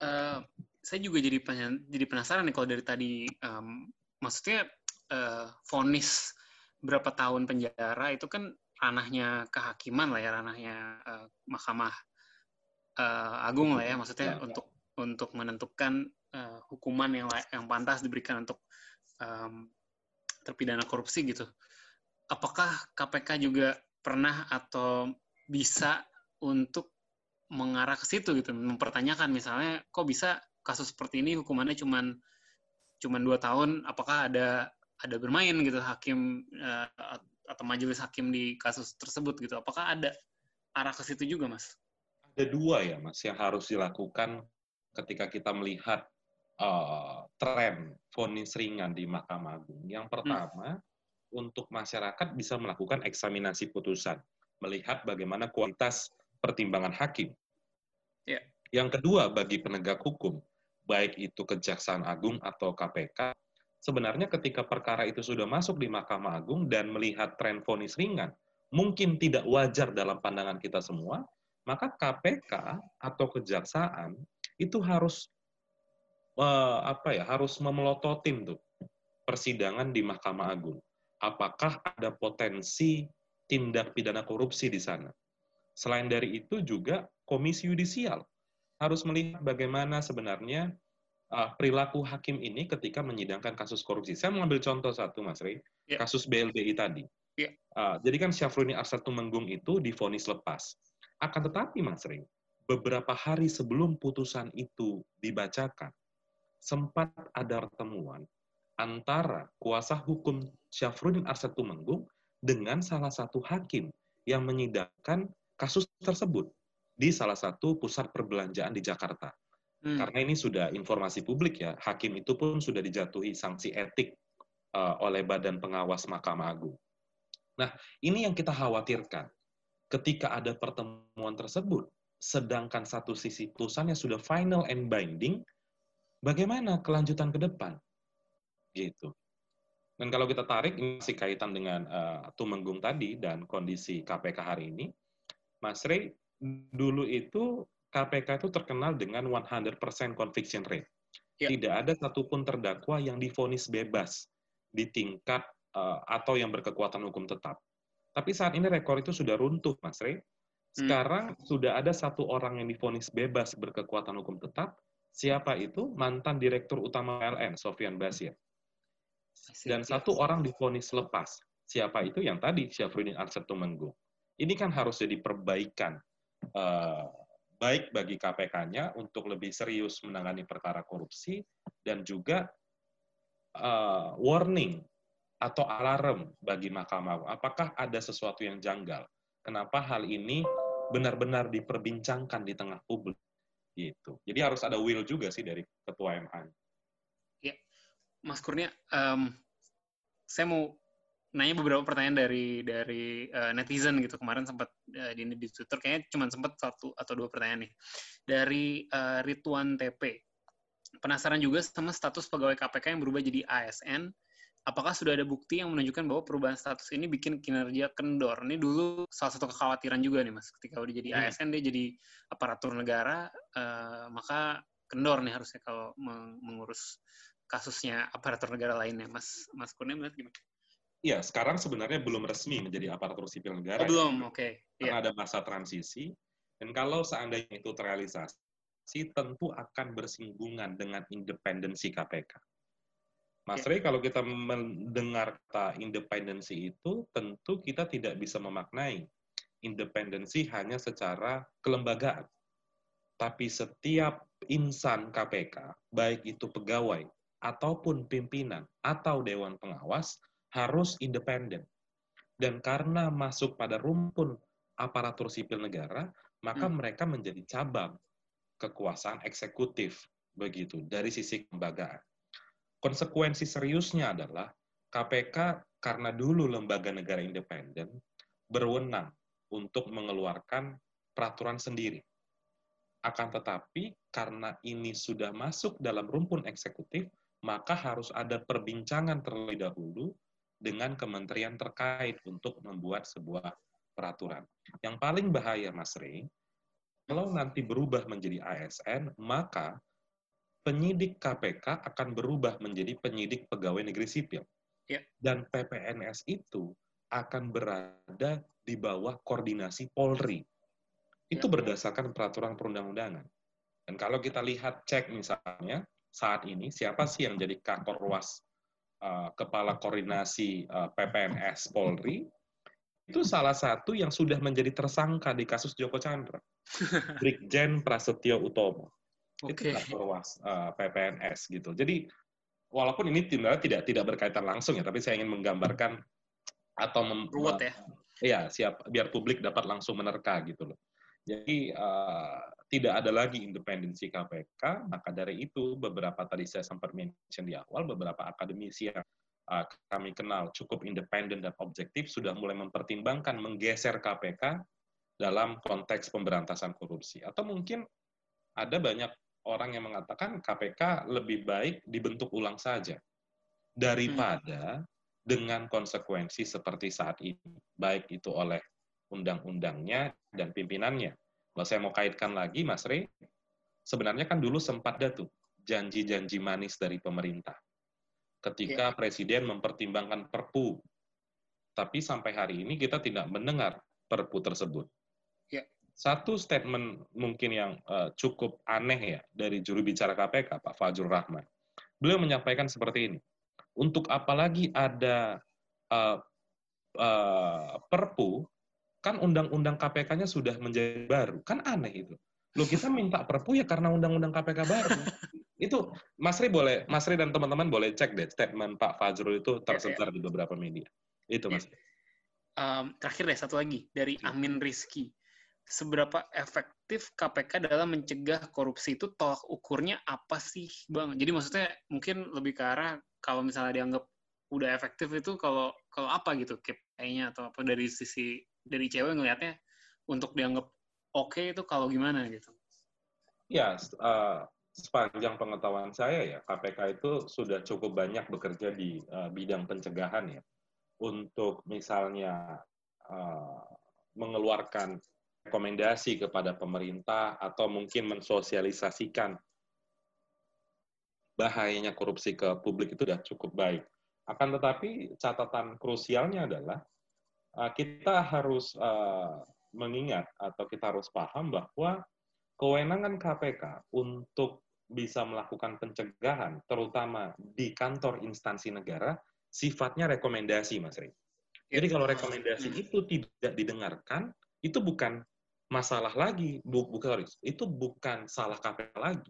Uh, saya juga jadi jadi penasaran nih kalau dari tadi um, maksudnya uh, vonis berapa tahun penjara itu kan ranahnya kehakiman lah ya ranahnya uh, mahkamah uh, agung lah ya maksudnya ya, untuk ya. untuk menentukan uh, hukuman yang yang pantas diberikan untuk um, terpidana korupsi gitu apakah KPK juga pernah atau bisa untuk mengarah ke situ gitu mempertanyakan misalnya kok bisa kasus seperti ini hukumannya cuma cuma dua tahun apakah ada ada bermain gitu hakim uh, atau majelis hakim di kasus tersebut gitu apakah ada arah ke situ juga mas ada dua ya mas yang harus dilakukan ketika kita melihat uh, tren vonis ringan di Mahkamah Agung. Yang hmm. pertama, hmm. untuk masyarakat bisa melakukan eksaminasi putusan, melihat bagaimana kualitas pertimbangan hakim. Yeah. Yang kedua, bagi penegak hukum, baik itu Kejaksaan Agung atau KPK, sebenarnya ketika perkara itu sudah masuk di Mahkamah Agung dan melihat tren vonis ringan, mungkin tidak wajar dalam pandangan kita semua, maka KPK atau kejaksaan itu harus uh, apa ya harus memelototin tuh persidangan di Mahkamah Agung. Apakah ada potensi tindak pidana korupsi di sana? Selain dari itu juga Komisi Yudisial harus melihat bagaimana sebenarnya uh, perilaku hakim ini ketika menyidangkan kasus korupsi. Saya mengambil contoh satu, Mas Rey, yeah. kasus BLBI tadi. Yeah. Uh, jadi kan Syafruni Arsatu Menggung itu difonis lepas. Akan tetapi, Mas Rey, beberapa hari sebelum putusan itu dibacakan, sempat ada pertemuan antara kuasa hukum Syafruddin Arsatu Menggung dengan salah satu hakim yang menyidangkan kasus tersebut di salah satu pusat perbelanjaan di Jakarta. Hmm. Karena ini sudah informasi publik ya, hakim itu pun sudah dijatuhi sanksi etik uh, oleh Badan Pengawas Mahkamah Agung. Nah, ini yang kita khawatirkan. Ketika ada pertemuan tersebut, sedangkan satu sisi putusannya sudah final and binding, bagaimana kelanjutan ke depan? Gitu. Dan kalau kita tarik ini masih kaitan dengan uh, Tumenggung tadi dan kondisi KPK hari ini, Mas Rey, dulu itu KPK itu terkenal dengan 100% conviction rate. Ya. Tidak ada satupun terdakwa yang difonis bebas di tingkat uh, atau yang berkekuatan hukum tetap. Tapi saat ini rekor itu sudah runtuh, Mas Rey. Hmm. Sekarang hmm. sudah ada satu orang yang difonis bebas berkekuatan hukum tetap, Siapa itu? Mantan Direktur Utama PLN, Sofian Basir. Dan satu orang difonis lepas. Siapa itu? Yang tadi, Syafruddin Arsyad Tumenggung. Ini kan harus jadi perbaikan uh, baik bagi KPK-nya untuk lebih serius menangani perkara korupsi dan juga uh, warning atau alarm bagi Mahkamah Apakah ada sesuatu yang janggal? Kenapa hal ini benar-benar diperbincangkan di tengah publik? gitu. Jadi harus ada will juga sih dari ketua MH. Ya, Mas Kurnia, um, saya mau nanya beberapa pertanyaan dari dari uh, netizen gitu kemarin sempat uh, di di Twitter kayaknya cuma sempat satu atau dua pertanyaan nih dari uh, Rituan TP penasaran juga sama status pegawai KPK yang berubah jadi ASN apakah sudah ada bukti yang menunjukkan bahwa perubahan status ini bikin kinerja kendor? Ini dulu salah satu kekhawatiran juga nih mas, ketika udah jadi hmm. ASN dia jadi aparatur negara, uh, maka kendor nih harusnya kalau mengurus kasusnya aparatur negara lainnya. Mas Mas Kurnia melihat gimana? Iya, sekarang sebenarnya belum resmi menjadi aparatur sipil negara. Oh, belum, oke. Okay. Karena yeah. ada masa transisi. Dan kalau seandainya itu terrealisasi, tentu akan bersinggungan dengan independensi KPK Mas ya. Rey, kalau kita mendengar kata independensi itu, tentu kita tidak bisa memaknai independensi hanya secara kelembagaan. Tapi setiap insan KPK, baik itu pegawai ataupun pimpinan atau dewan pengawas, harus independen. Dan karena masuk pada rumpun aparatur sipil negara, maka hmm. mereka menjadi cabang kekuasaan eksekutif begitu dari sisi kelembagaan. Konsekuensi seriusnya adalah KPK karena dulu lembaga negara independen berwenang untuk mengeluarkan peraturan sendiri. Akan tetapi karena ini sudah masuk dalam rumpun eksekutif, maka harus ada perbincangan terlebih dahulu dengan kementerian terkait untuk membuat sebuah peraturan. Yang paling bahaya, Mas Rey, kalau nanti berubah menjadi ASN, maka penyidik KPK akan berubah menjadi penyidik pegawai negeri sipil. Ya. Dan PPNS itu akan berada di bawah koordinasi Polri. Itu ya. berdasarkan peraturan perundang-undangan. Dan kalau kita lihat cek misalnya saat ini siapa sih yang jadi kakor ruas kepala koordinasi uh, PPNS Polri itu salah satu yang sudah menjadi tersangka di kasus Joko Chandra, Brigjen Prasetyo Utomo okay. itu perwas uh, PPNS gitu. Jadi walaupun ini tidak tidak tidak berkaitan langsung ya, tapi saya ingin menggambarkan atau mem Ruwet ya. Iya, siap biar publik dapat langsung menerka gitu loh. Jadi uh, tidak ada lagi independensi KPK, maka dari itu beberapa tadi saya sempat mention di awal, beberapa akademisi yang uh, kami kenal cukup independen dan objektif sudah mulai mempertimbangkan menggeser KPK dalam konteks pemberantasan korupsi. Atau mungkin ada banyak orang yang mengatakan KPK lebih baik dibentuk ulang saja daripada dengan konsekuensi seperti saat ini, baik itu oleh undang-undangnya dan pimpinannya. Kalau saya mau kaitkan lagi, Mas Rey, sebenarnya kan dulu sempat ada tuh janji-janji manis dari pemerintah. Ketika ya. Presiden mempertimbangkan perpu, tapi sampai hari ini kita tidak mendengar perpu tersebut. Ya. Satu statement mungkin yang uh, cukup aneh ya dari juru bicara KPK, Pak Fajrul Rahman. Beliau menyampaikan seperti ini. Untuk apalagi ada uh, uh, perpu kan undang-undang KPK-nya sudah menjadi baru. Kan aneh itu. Loh kita minta perpu ya karena undang-undang KPK baru. itu Mas Ri boleh, Mas Ri dan teman-teman boleh cek deh statement Pak Fajrul itu tersebar ya, ya. di beberapa media. Itu Mas. Ya. Um, terakhir deh satu lagi dari Amin Rizky. Seberapa efektif KPK dalam mencegah korupsi itu tolak ukurnya apa sih, Bang? Jadi maksudnya mungkin lebih ke arah kalau misalnya dianggap udah efektif itu kalau kalau apa gitu KPI-nya atau apa dari sisi dari cewek ngelihatnya untuk dianggap oke okay itu kalau gimana gitu? Ya, uh, sepanjang pengetahuan saya ya KPK itu sudah cukup banyak bekerja di uh, bidang pencegahan ya untuk misalnya uh, mengeluarkan rekomendasi kepada pemerintah atau mungkin mensosialisasikan bahayanya korupsi ke publik itu sudah cukup baik. Akan tetapi catatan krusialnya adalah Eh, kita harus uh, mengingat atau kita harus paham bahwa kewenangan KPK untuk bisa melakukan pencegahan, terutama di kantor instansi negara, sifatnya rekomendasi, Mas Ri. Jadi kalau rekomendasi itu tidak didengarkan, itu bukan masalah lagi, bu, bukan itu bukan salah KPK lagi.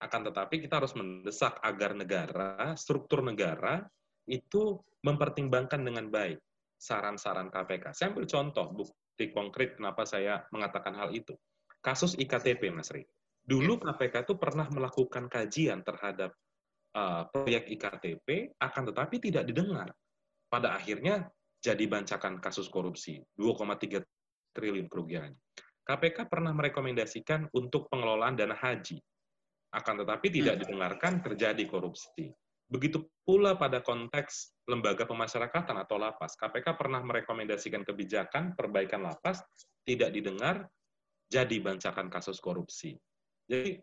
Akan tetapi kita harus mendesak agar negara, struktur negara itu mempertimbangkan dengan baik saran-saran KPK. Saya ambil contoh bukti konkret kenapa saya mengatakan hal itu. Kasus IKTP, Mas Ri. Dulu KPK itu pernah melakukan kajian terhadap uh, proyek IKTP, akan tetapi tidak didengar. Pada akhirnya jadi bancakan kasus korupsi, 2,3 triliun kerugian. KPK pernah merekomendasikan untuk pengelolaan dana haji, akan tetapi tidak hmm. didengarkan terjadi korupsi. Begitu pula pada konteks lembaga pemasyarakatan atau lapas. KPK pernah merekomendasikan kebijakan perbaikan lapas, tidak didengar, jadi bancakan kasus korupsi. Jadi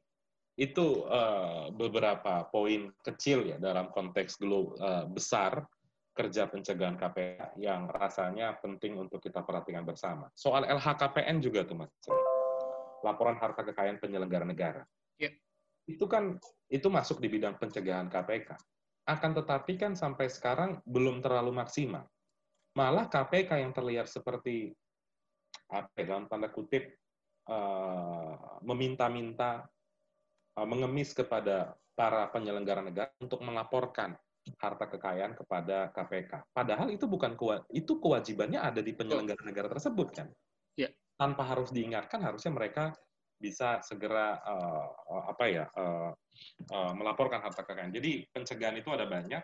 itu uh, beberapa poin kecil ya dalam konteks glo, uh, besar kerja pencegahan KPK yang rasanya penting untuk kita perhatikan bersama. Soal LHKPN juga tuh Mas. Laporan harta kekayaan penyelenggara negara. Yeah. Itu kan itu masuk di bidang pencegahan KPK akan tetapi kan sampai sekarang belum terlalu maksimal. Malah KPK yang terlihat seperti apa ya, dalam tanda kutip uh, meminta-minta uh, mengemis kepada para penyelenggara negara untuk melaporkan harta kekayaan kepada KPK. Padahal itu bukan itu kewajibannya ada di penyelenggara negara tersebut kan. Ya. Tanpa harus diingatkan harusnya mereka bisa segera uh, apa ya uh, uh, melaporkan harta kekayaan. Jadi pencegahan itu ada banyak.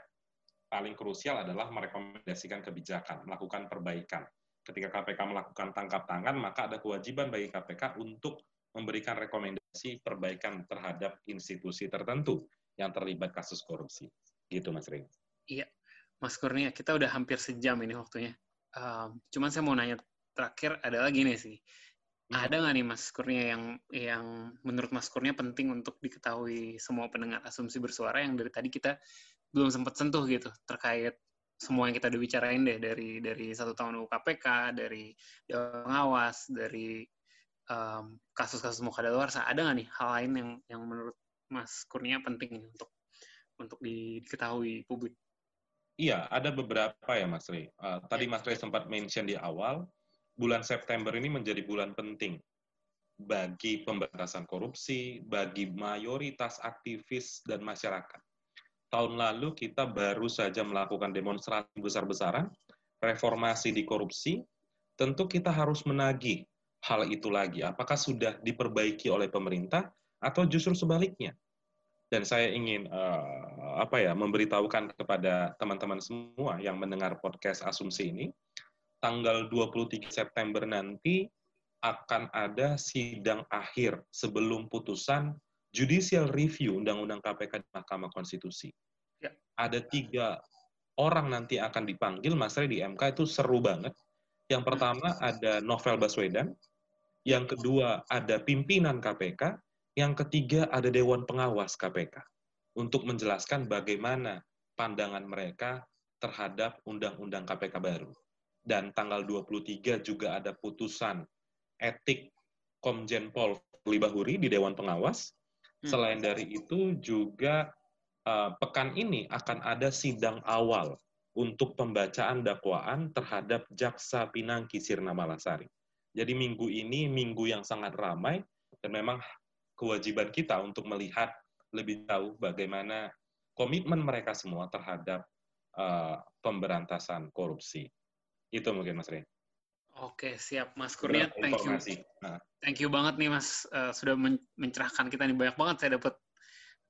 Paling krusial adalah merekomendasikan kebijakan, melakukan perbaikan. Ketika KPK melakukan tangkap tangan, maka ada kewajiban bagi KPK untuk memberikan rekomendasi perbaikan terhadap institusi tertentu yang terlibat kasus korupsi. Gitu, Mas Ring. Iya, Mas Kurnia, kita udah hampir sejam ini waktunya. Um, cuman saya mau nanya terakhir adalah gini sih ada nggak nih Mas Kurnia yang yang menurut Mas Kurnia penting untuk diketahui semua pendengar asumsi bersuara yang dari tadi kita belum sempat sentuh gitu terkait semua yang kita udah bicarain deh dari dari satu tahun UKPK, dari Pengawas, dari um, kasus-kasus mau luar ada nggak nih hal lain yang yang menurut Mas Kurnia penting untuk untuk diketahui publik? Iya, ada beberapa ya Mas Rey. Uh, tadi Mas Rey sempat mention di awal, bulan September ini menjadi bulan penting bagi pemberantasan korupsi, bagi mayoritas aktivis dan masyarakat. Tahun lalu kita baru saja melakukan demonstrasi besar-besaran, reformasi di korupsi, tentu kita harus menagih hal itu lagi? Apakah sudah diperbaiki oleh pemerintah atau justru sebaliknya? Dan saya ingin uh, apa ya memberitahukan kepada teman-teman semua yang mendengar podcast asumsi ini, tanggal 23 September nanti akan ada sidang akhir sebelum putusan judicial review Undang-Undang KPK di Mahkamah Konstitusi. Ya. Ada tiga orang nanti akan dipanggil, Mas Ray, di MK itu seru banget. Yang pertama ada Novel Baswedan, yang kedua ada pimpinan KPK, yang ketiga ada Dewan Pengawas KPK untuk menjelaskan bagaimana pandangan mereka terhadap Undang-Undang KPK baru. Dan tanggal 23 juga ada putusan etik Komjen Pol Libahuri di Dewan Pengawas. Hmm. Selain dari itu juga uh, pekan ini akan ada sidang awal untuk pembacaan dakwaan terhadap Jaksa Pinangki Sirna Malasari. Jadi minggu ini minggu yang sangat ramai dan memang kewajiban kita untuk melihat lebih jauh bagaimana komitmen mereka semua terhadap uh, pemberantasan korupsi. Itu mungkin Mas Rey. Oke, siap Mas Kurnia. Thank you. Nah. Thank you banget nih Mas uh, sudah men mencerahkan kita nih banyak banget saya dapat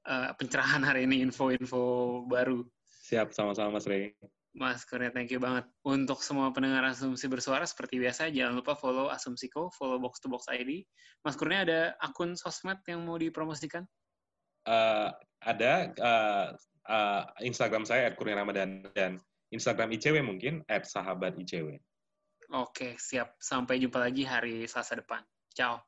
uh, pencerahan hari ini info-info baru. Siap, sama-sama Mas Rey. Mas Kurnia, thank you banget. Untuk semua pendengar Asumsi Bersuara, seperti biasa, jangan lupa follow Asumsiko, follow Box to Box ID. Mas Kurnia, ada akun sosmed yang mau dipromosikan? Uh, ada uh, uh, Instagram saya, Kurnia Ramadan, dan Instagram ICW mungkin, at sahabat ICW. Oke, siap. Sampai jumpa lagi hari Selasa depan. Ciao.